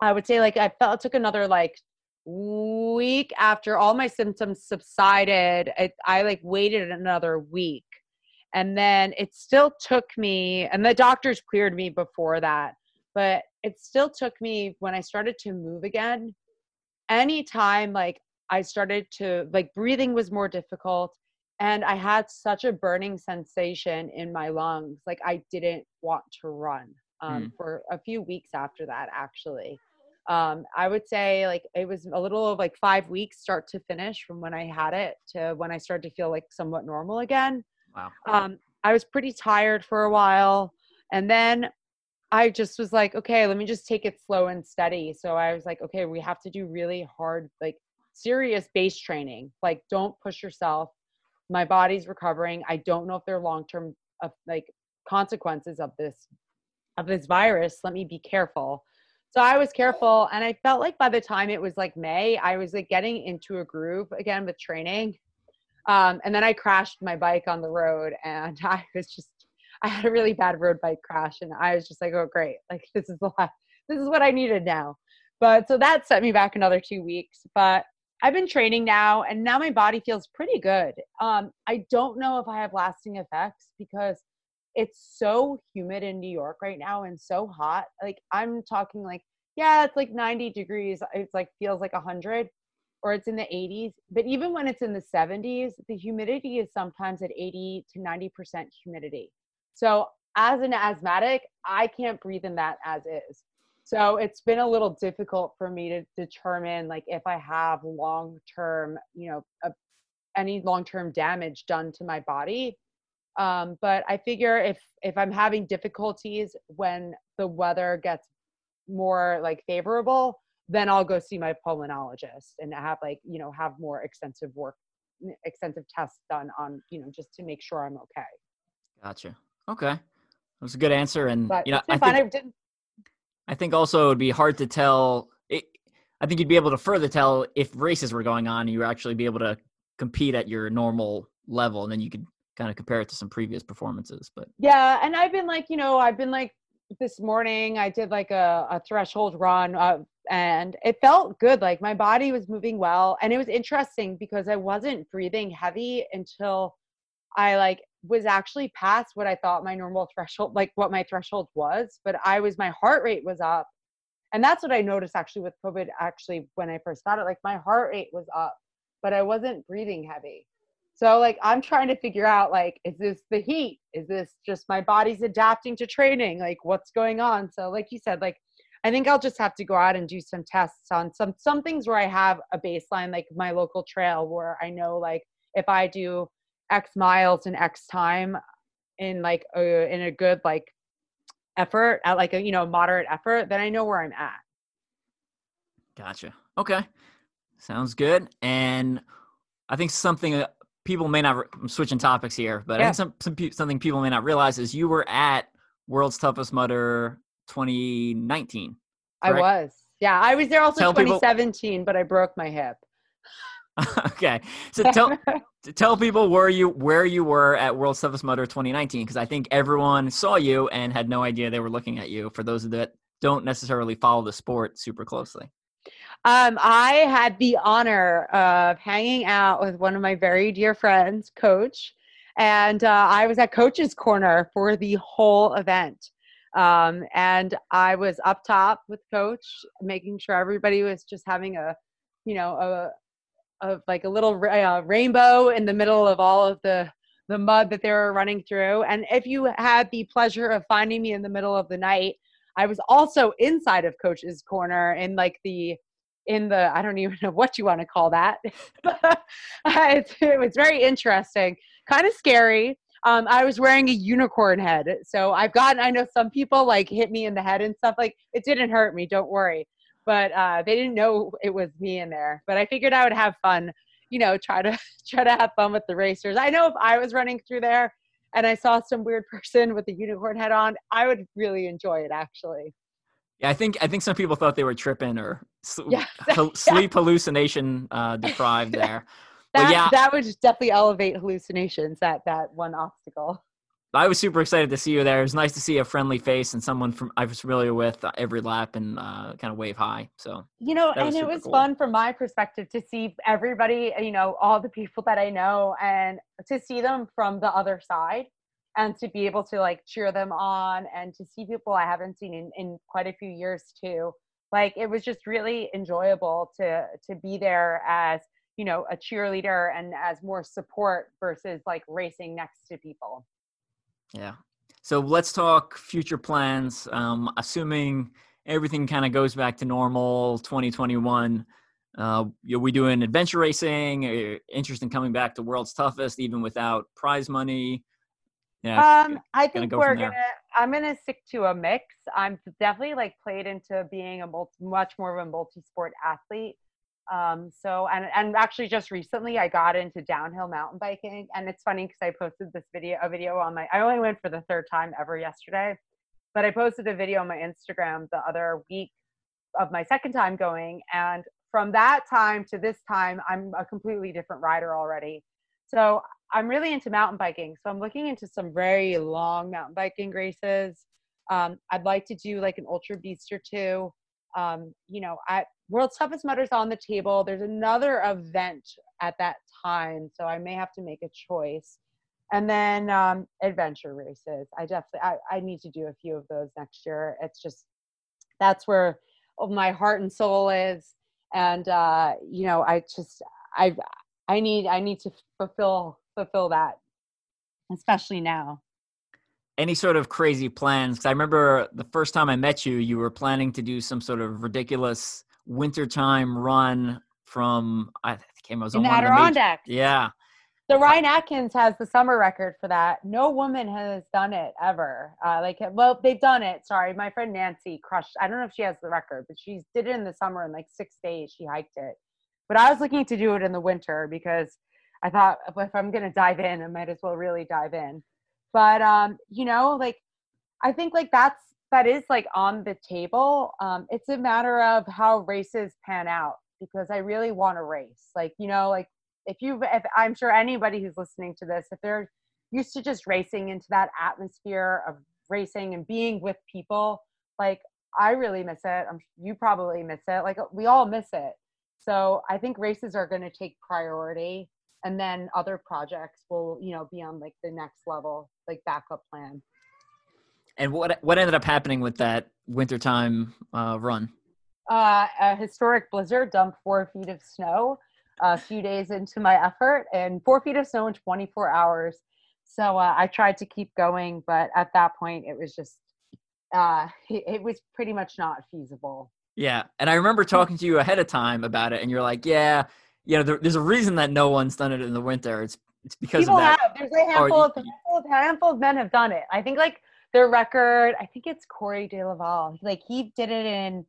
I would say like I felt it took another like week after all my symptoms subsided. I, I like waited another week and then it still took me, and the doctors cleared me before that, but it still took me when I started to move again. Anytime like I started to, like breathing was more difficult. And I had such a burning sensation in my lungs. Like I didn't want to run um, mm. for a few weeks after that, actually. Um, I would say like it was a little of like five weeks start to finish from when I had it to when I started to feel like somewhat normal again. Wow. Um, I was pretty tired for a while. And then I just was like, okay, let me just take it slow and steady. So I was like, okay, we have to do really hard, like serious base training. Like, don't push yourself. My body's recovering. I don't know if there are long term, uh, like, consequences of this of this virus. Let me be careful. So I was careful, and I felt like by the time it was like May, I was like getting into a groove again with training. Um, and then I crashed my bike on the road and I was just, I had a really bad road bike crash and I was just like, oh, great. Like, this is the last, this is what I needed now. But so that set me back another two weeks. But I've been training now and now my body feels pretty good. Um, I don't know if I have lasting effects because it's so humid in New York right now and so hot. Like I'm talking like, yeah, it's like 90 degrees. It's like feels like 100 or it's in the 80s. But even when it's in the 70s, the humidity is sometimes at 80 to 90% humidity. So as an asthmatic, I can't breathe in that as is. So it's been a little difficult for me to determine like if I have long term, you know, a, any long term damage done to my body. Um, but I figure if if I'm having difficulties when the weather gets more like favorable, then I'll go see my pulmonologist and have like you know have more extensive work, extensive tests done on you know just to make sure I'm okay. Gotcha. Okay, that was a good answer, and but you know I think, I I think also it would be hard to tell. It, I think you'd be able to further tell if races were going on, and you actually be able to compete at your normal level, and then you could kind of compare it to some previous performances. But yeah, and I've been like, you know, I've been like this morning I did like a, a threshold run uh, and it felt good. Like my body was moving well. And it was interesting because I wasn't breathing heavy until I like was actually past what I thought my normal threshold, like what my threshold was, but I was, my heart rate was up. And that's what I noticed actually with COVID, actually, when I first got it, like my heart rate was up, but I wasn't breathing heavy. So like I'm trying to figure out like is this the heat? Is this just my body's adapting to training? Like what's going on? So like you said like I think I'll just have to go out and do some tests on some some things where I have a baseline like my local trail where I know like if I do X miles in X time in like a, in a good like effort at like a you know moderate effort, then I know where I'm at. Gotcha. Okay, sounds good. And I think something people may not. I'm switching topics here, but yeah. I think some, some something people may not realize is you were at World's Toughest Mudder 2019. Correct? I was. Yeah, I was there also tell 2017, people, but I broke my hip. okay, so tell tell people where you where you were at World Toughest Mudder 2019 because I think everyone saw you and had no idea they were looking at you. For those that don't necessarily follow the sport super closely. Um, I had the honor of hanging out with one of my very dear friends, Coach, and uh, I was at Coach's Corner for the whole event. Um, and I was up top with Coach, making sure everybody was just having a, you know, a, of like a little uh, rainbow in the middle of all of the the mud that they were running through. And if you had the pleasure of finding me in the middle of the night, I was also inside of Coach's Corner in like the in the I don't even know what you want to call that. it, it was very interesting, kind of scary. Um, I was wearing a unicorn head, so I've gotten. I know some people like hit me in the head and stuff. Like it didn't hurt me, don't worry. But uh, they didn't know it was me in there. But I figured I would have fun, you know, try to try to have fun with the racers. I know if I was running through there and I saw some weird person with a unicorn head on, I would really enjoy it actually. Yeah, I think I think some people thought they were tripping or sl- yeah, sleep hallucination uh, deprived there. that, yeah, that would definitely elevate hallucinations. That that one obstacle. I was super excited to see you there. It was nice to see a friendly face and someone from I was familiar with uh, every lap and uh, kind of wave hi. So you know, and it was cool. fun from my perspective to see everybody. You know, all the people that I know and to see them from the other side and to be able to like cheer them on and to see people I haven't seen in, in quite a few years too. Like it was just really enjoyable to to be there as you know a cheerleader and as more support versus like racing next to people. Yeah. So let's talk future plans. Um, assuming everything kind of goes back to normal, 2021. Uh, are we doing adventure racing? Are interest in coming back to World's Toughest, even without prize money? Yeah. Um, I think go we're gonna. I'm gonna stick to a mix. I'm definitely like played into being a multi, much more of a multi-sport athlete. Um, so and and actually just recently I got into downhill mountain biking, and it's funny because I posted this video a video on my. I only went for the third time ever yesterday, but I posted a video on my Instagram the other week of my second time going, and from that time to this time, I'm a completely different rider already. So I'm really into mountain biking. So I'm looking into some very long mountain biking races. Um, I'd like to do like an ultra beast or two. Um, you know, I World's Toughest Mudders on the table. There's another event at that time, so I may have to make a choice. And then um, adventure races. I definitely I, I need to do a few of those next year. It's just that's where my heart and soul is, and uh, you know, I just I I need I need to fulfill fulfill that, especially now any sort of crazy plans? Because I remember the first time I met you, you were planning to do some sort of ridiculous wintertime run from I came I was in the Adirondacks. Yeah. So Ryan Atkins has the summer record for that. No woman has done it ever. Uh, like, well, they've done it. Sorry, my friend Nancy crushed. I don't know if she has the record, but she did it in the summer in like six days. She hiked it. But I was looking to do it in the winter because I thought if I'm going to dive in, I might as well really dive in but um you know like i think like that's that is like on the table. Um it's a matter of how races pan out because i really want to race. Like you know like if you if i'm sure anybody who's listening to this if they're used to just racing into that atmosphere of racing and being with people like i really miss it. I'm, you probably miss it. Like we all miss it. So i think races are going to take priority and then other projects will you know be on like the next level like backup plan. And what what ended up happening with that wintertime uh, run? Uh, a historic blizzard dumped four feet of snow a few days into my effort and four feet of snow in 24 hours. So uh, i tried to keep going but at that point it was just uh, it, it was pretty much not feasible. Yeah and i remember talking to you ahead of time about it and you're like yeah you know, there, there's a reason that no one's done it in the winter. It's it's because People of that. Have. There's a handful, of, handful of handful of men have done it. I think like their record. I think it's Corey De Laval. Like he did it in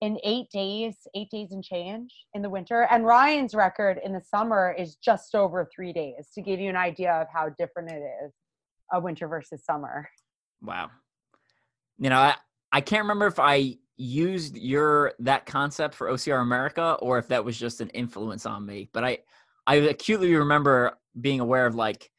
in eight days, eight days and change in the winter. And Ryan's record in the summer is just over three days. To give you an idea of how different it is, a winter versus summer. Wow. You know, I I can't remember if I used your that concept for OCR America or if that was just an influence on me. But I I acutely remember being aware of like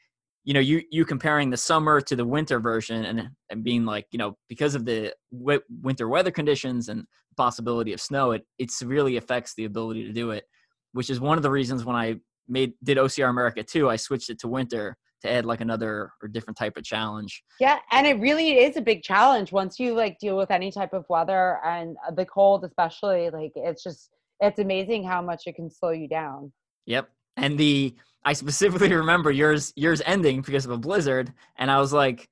you know you you comparing the summer to the winter version and and being like you know because of the w- winter weather conditions and possibility of snow it it severely affects the ability to do it which is one of the reasons when i made did ocr america too i switched it to winter to add like another or different type of challenge. Yeah, and it really is a big challenge once you like deal with any type of weather and uh, the cold especially like it's just it's amazing how much it can slow you down. Yep. And the I specifically remember yours yours ending because of a blizzard and I was like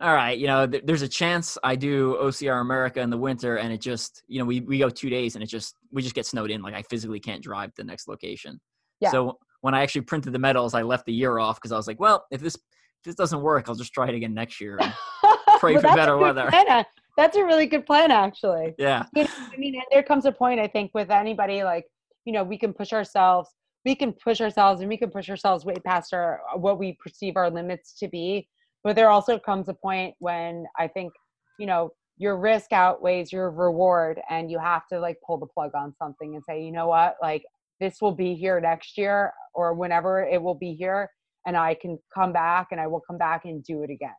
all right, you know, th- there's a chance I do OCR America in the winter and it just, you know, we we go 2 days and it just we just get snowed in like I physically can't drive to the next location. Yeah. So when I actually printed the medals, I left the year off because I was like, well, if this if this doesn't work, I'll just try it again next year and pray well, for better weather. Plan. That's a really good plan, actually. Yeah. You know, I mean, there comes a point I think with anybody like you know we can push ourselves, we can push ourselves, and we can push ourselves way past our what we perceive our limits to be. But there also comes a point when I think you know your risk outweighs your reward and you have to like pull the plug on something and say you know what like this will be here next year or whenever it will be here and I can come back and I will come back and do it again.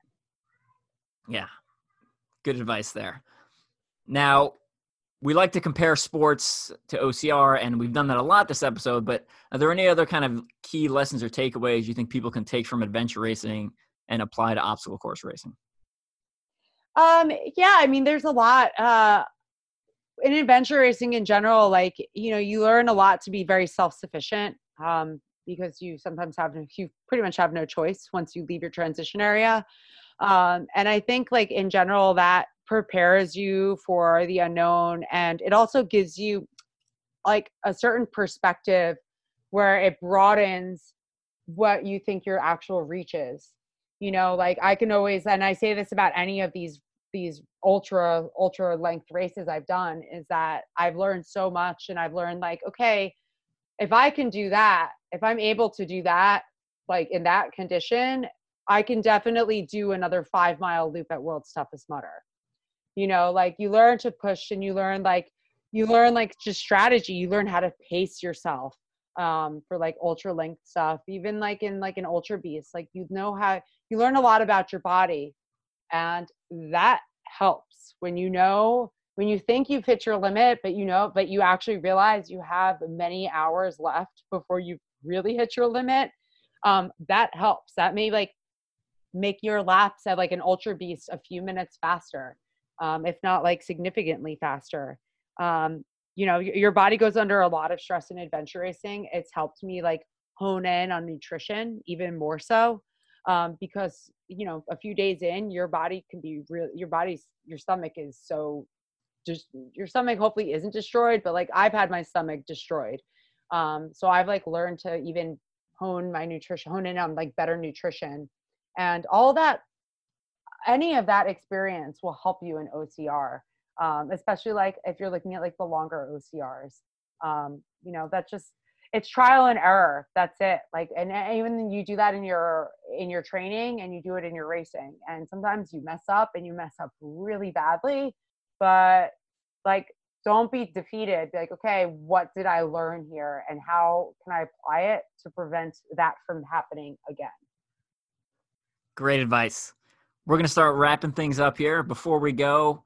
Yeah. Good advice there. Now, we like to compare sports to OCR, and we've done that a lot this episode. But are there any other kind of key lessons or takeaways you think people can take from adventure racing and apply to obstacle course racing? Um, yeah, I mean, there's a lot. Uh, in adventure racing in general, like you know, you learn a lot to be very self-sufficient um, because you sometimes have you pretty much have no choice once you leave your transition area. Um, and I think like in general that prepares you for the unknown, and it also gives you like a certain perspective where it broadens what you think your actual reach is. You know, like I can always, and I say this about any of these these ultra ultra length races I've done is that I've learned so much and I've learned like okay if I can do that if I'm able to do that like in that condition I can definitely do another 5 mile loop at world's toughest mudder. You know like you learn to push and you learn like you learn like just strategy. You learn how to pace yourself um for like ultra length stuff even like in like an ultra beast. Like you know how you learn a lot about your body and that helps when you know when you think you've hit your limit, but you know, but you actually realize you have many hours left before you really hit your limit, um, that helps. That may like make your laps at like an ultra beast a few minutes faster, um, if not like significantly faster. Um, you know, your body goes under a lot of stress in adventure racing. It's helped me like hone in on nutrition even more so um, because you know a few days in your body can be real your body's your stomach is so just your stomach hopefully isn't destroyed but like i've had my stomach destroyed. Um, so i've like learned to even hone my nutrition hone in on like better nutrition. And all that any of that experience will help you in ocr um, especially like if you're looking at like the longer ocrs um, you know that's just it's trial and error that's it like and even you do that in your in your training and you do it in your racing and sometimes you mess up and you mess up really badly but like don't be defeated be like okay what did i learn here and how can i apply it to prevent that from happening again? Great advice. We're going to start wrapping things up here. Before we go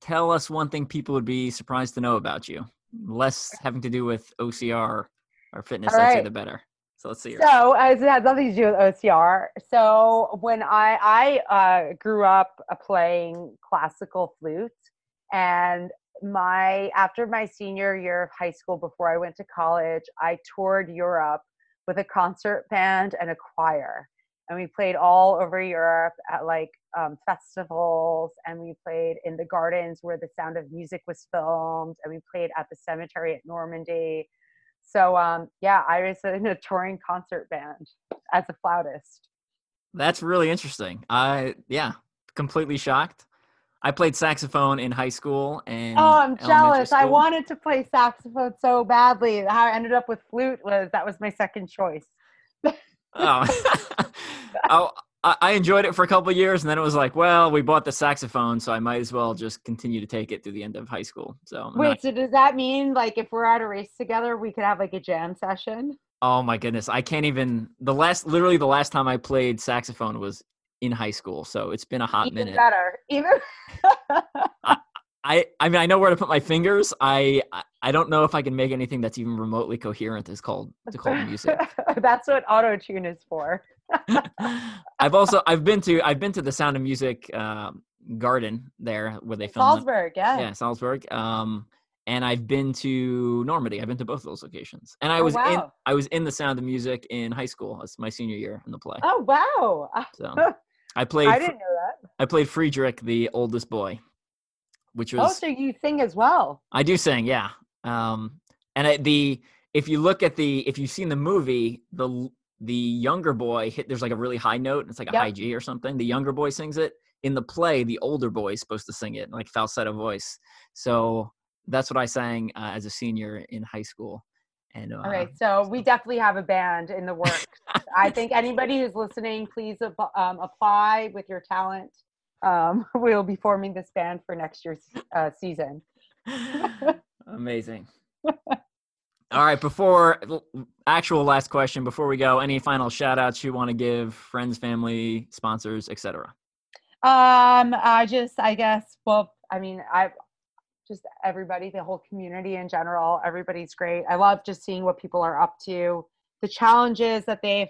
tell us one thing people would be surprised to know about you. Less having to do with ocr or fitness, All I'd say the better. So let's see. So as it has nothing to do with OCR. So when I I uh, grew up uh, playing classical flute, and my after my senior year of high school, before I went to college, I toured Europe with a concert band and a choir, and we played all over Europe at like um, festivals, and we played in the gardens where the Sound of Music was filmed, and we played at the cemetery at Normandy so um, yeah, I was in a touring concert band as a flautist. That's really interesting. I yeah, completely shocked. I played saxophone in high school and Oh, I'm jealous. I wanted to play saxophone so badly. How I ended up with flute was that was my second choice. oh. oh, I enjoyed it for a couple years, and then it was like, well, we bought the saxophone, so I might as well just continue to take it through the end of high school. So wait, not... so does that mean like if we're at a race together, we could have like a jam session? Oh my goodness, I can't even. The last, literally, the last time I played saxophone was in high school, so it's been a hot even minute. Better, even. I, I, I mean, I know where to put my fingers. I, I don't know if I can make anything that's even remotely coherent. Is called to call music. that's what auto tune is for. I've also I've been to I've been to the Sound of Music um, garden there where they film Salzburg, yeah, yeah, Salzburg. Um, and I've been to Normandy. I've been to both of those locations, and I oh, was wow. in I was in the Sound of Music in high school. It's my senior year in the play. Oh wow! So I played. I didn't know that. I played Friedrich, the oldest boy, which oh, was. Oh, so you sing as well? I do sing, yeah. Um, and I, the if you look at the if you've seen the movie, the the younger boy hit there's like a really high note it's like a yep. high g or something the younger boy sings it. In the play the older boy is supposed to sing it like falsetto voice. So that's what i sang uh, as a senior in high school and uh, all right so we definitely have a band in the works. I think anybody who's listening please um, apply with your talent. Um, we'll be forming this band for next year's uh, season. Amazing all right, before actual last question, before we go, any final shout outs you want to give friends, family, sponsors, etc. Um, I just I guess well, I mean, I just everybody, the whole community in general, everybody's great. I love just seeing what people are up to, the challenges that they've,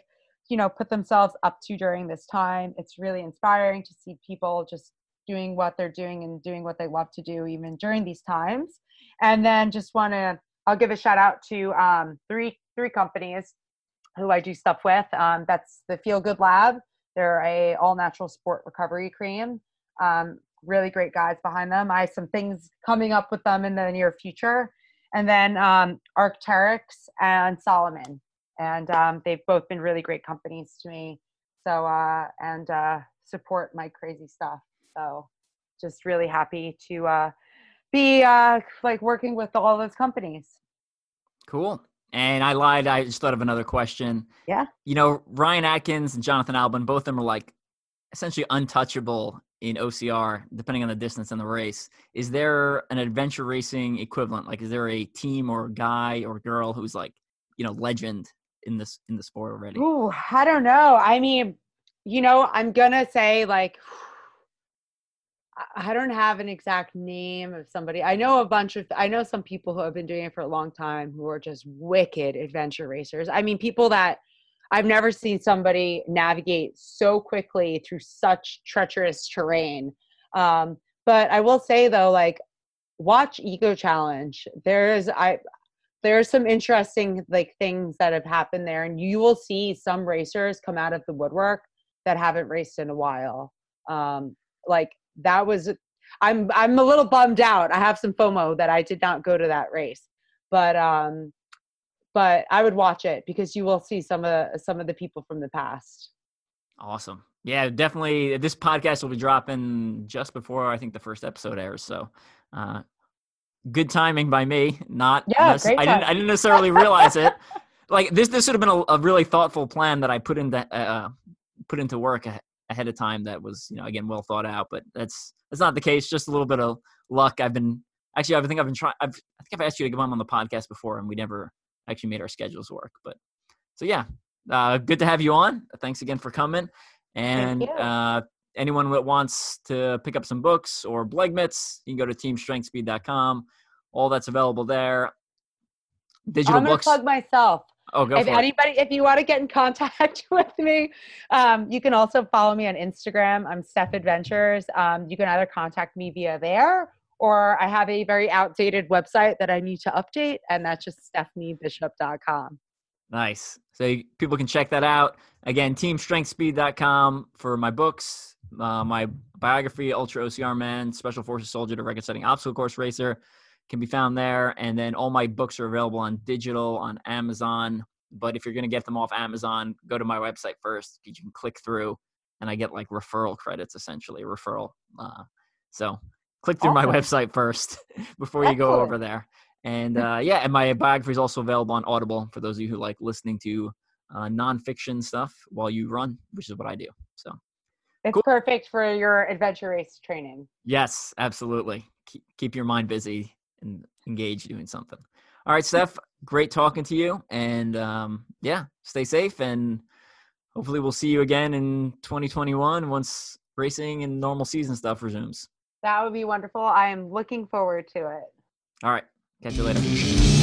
you know, put themselves up to during this time. It's really inspiring to see people just doing what they're doing and doing what they love to do even during these times. And then just want to I'll give a shout out to um, three three companies who I do stuff with. Um, that's the Feel Good Lab. They're a all natural sport recovery cream. Um, really great guys behind them. I have some things coming up with them in the near future. And then um, Arc'teryx and Salomon, And um, they've both been really great companies to me. So, uh, and uh, support my crazy stuff. So, just really happy to uh, be uh, like working with all those companies. Cool. And I lied. I just thought of another question. Yeah. You know, Ryan Atkins and Jonathan Albon, both of them are like essentially untouchable in OCR, depending on the distance and the race. Is there an adventure racing equivalent? Like, is there a team or guy or girl who's like, you know, legend in this in the sport already? Ooh, I don't know. I mean, you know, I'm gonna say like I don't have an exact name of somebody. I know a bunch of I know some people who have been doing it for a long time who are just wicked adventure racers. I mean people that I've never seen somebody navigate so quickly through such treacherous terrain. Um, but I will say though, like watch Eco Challenge. There's I there's some interesting like things that have happened there, and you will see some racers come out of the woodwork that haven't raced in a while. Um, like that was I'm I'm a little bummed out. I have some FOMO that I did not go to that race. But um but I would watch it because you will see some of the, some of the people from the past. Awesome. Yeah, definitely. This podcast will be dropping just before I think the first episode airs. So, uh, good timing by me. Not yeah, nec- I didn't I didn't necessarily realize it. Like this, this would have been a, a, really thoughtful plan that I put into uh, put into work ahead of time. That was you know again well thought out. But that's that's not the case. Just a little bit of luck. I've been actually I think I've been trying. I think I've asked you to come on the podcast before, and we never actually made our schedules work. But so yeah, uh, good to have you on. Thanks again for coming. And uh, anyone that wants to pick up some books or Blegmits, you can go to teamstrengthspeed.com. All that's available there. Digital books. I'm gonna books. plug myself. Oh, go if for anybody, it. if you want to get in contact with me, um, you can also follow me on Instagram. I'm Steph Adventures. Um, you can either contact me via there or I have a very outdated website that I need to update, and that's just stephaniebishop.com. Nice. So people can check that out. Again, teamstrengthspeed.com for my books, uh, my biography, Ultra OCR Man, Special Forces Soldier to Record Setting Obstacle Course Racer can be found there. And then all my books are available on digital on Amazon. But if you're going to get them off Amazon, go to my website first. You can click through, and I get like referral credits essentially, referral. Uh, so click through awesome. my website first before you go over there. And uh, yeah, and my biography is also available on Audible for those of you who like listening to uh, nonfiction stuff while you run, which is what I do. So it's cool. perfect for your adventure race training. Yes, absolutely. Keep, keep your mind busy and engaged doing something. All right, Steph, great talking to you. And um, yeah, stay safe. And hopefully, we'll see you again in 2021 once racing and normal season stuff resumes. That would be wonderful. I am looking forward to it. All right. Catch you later.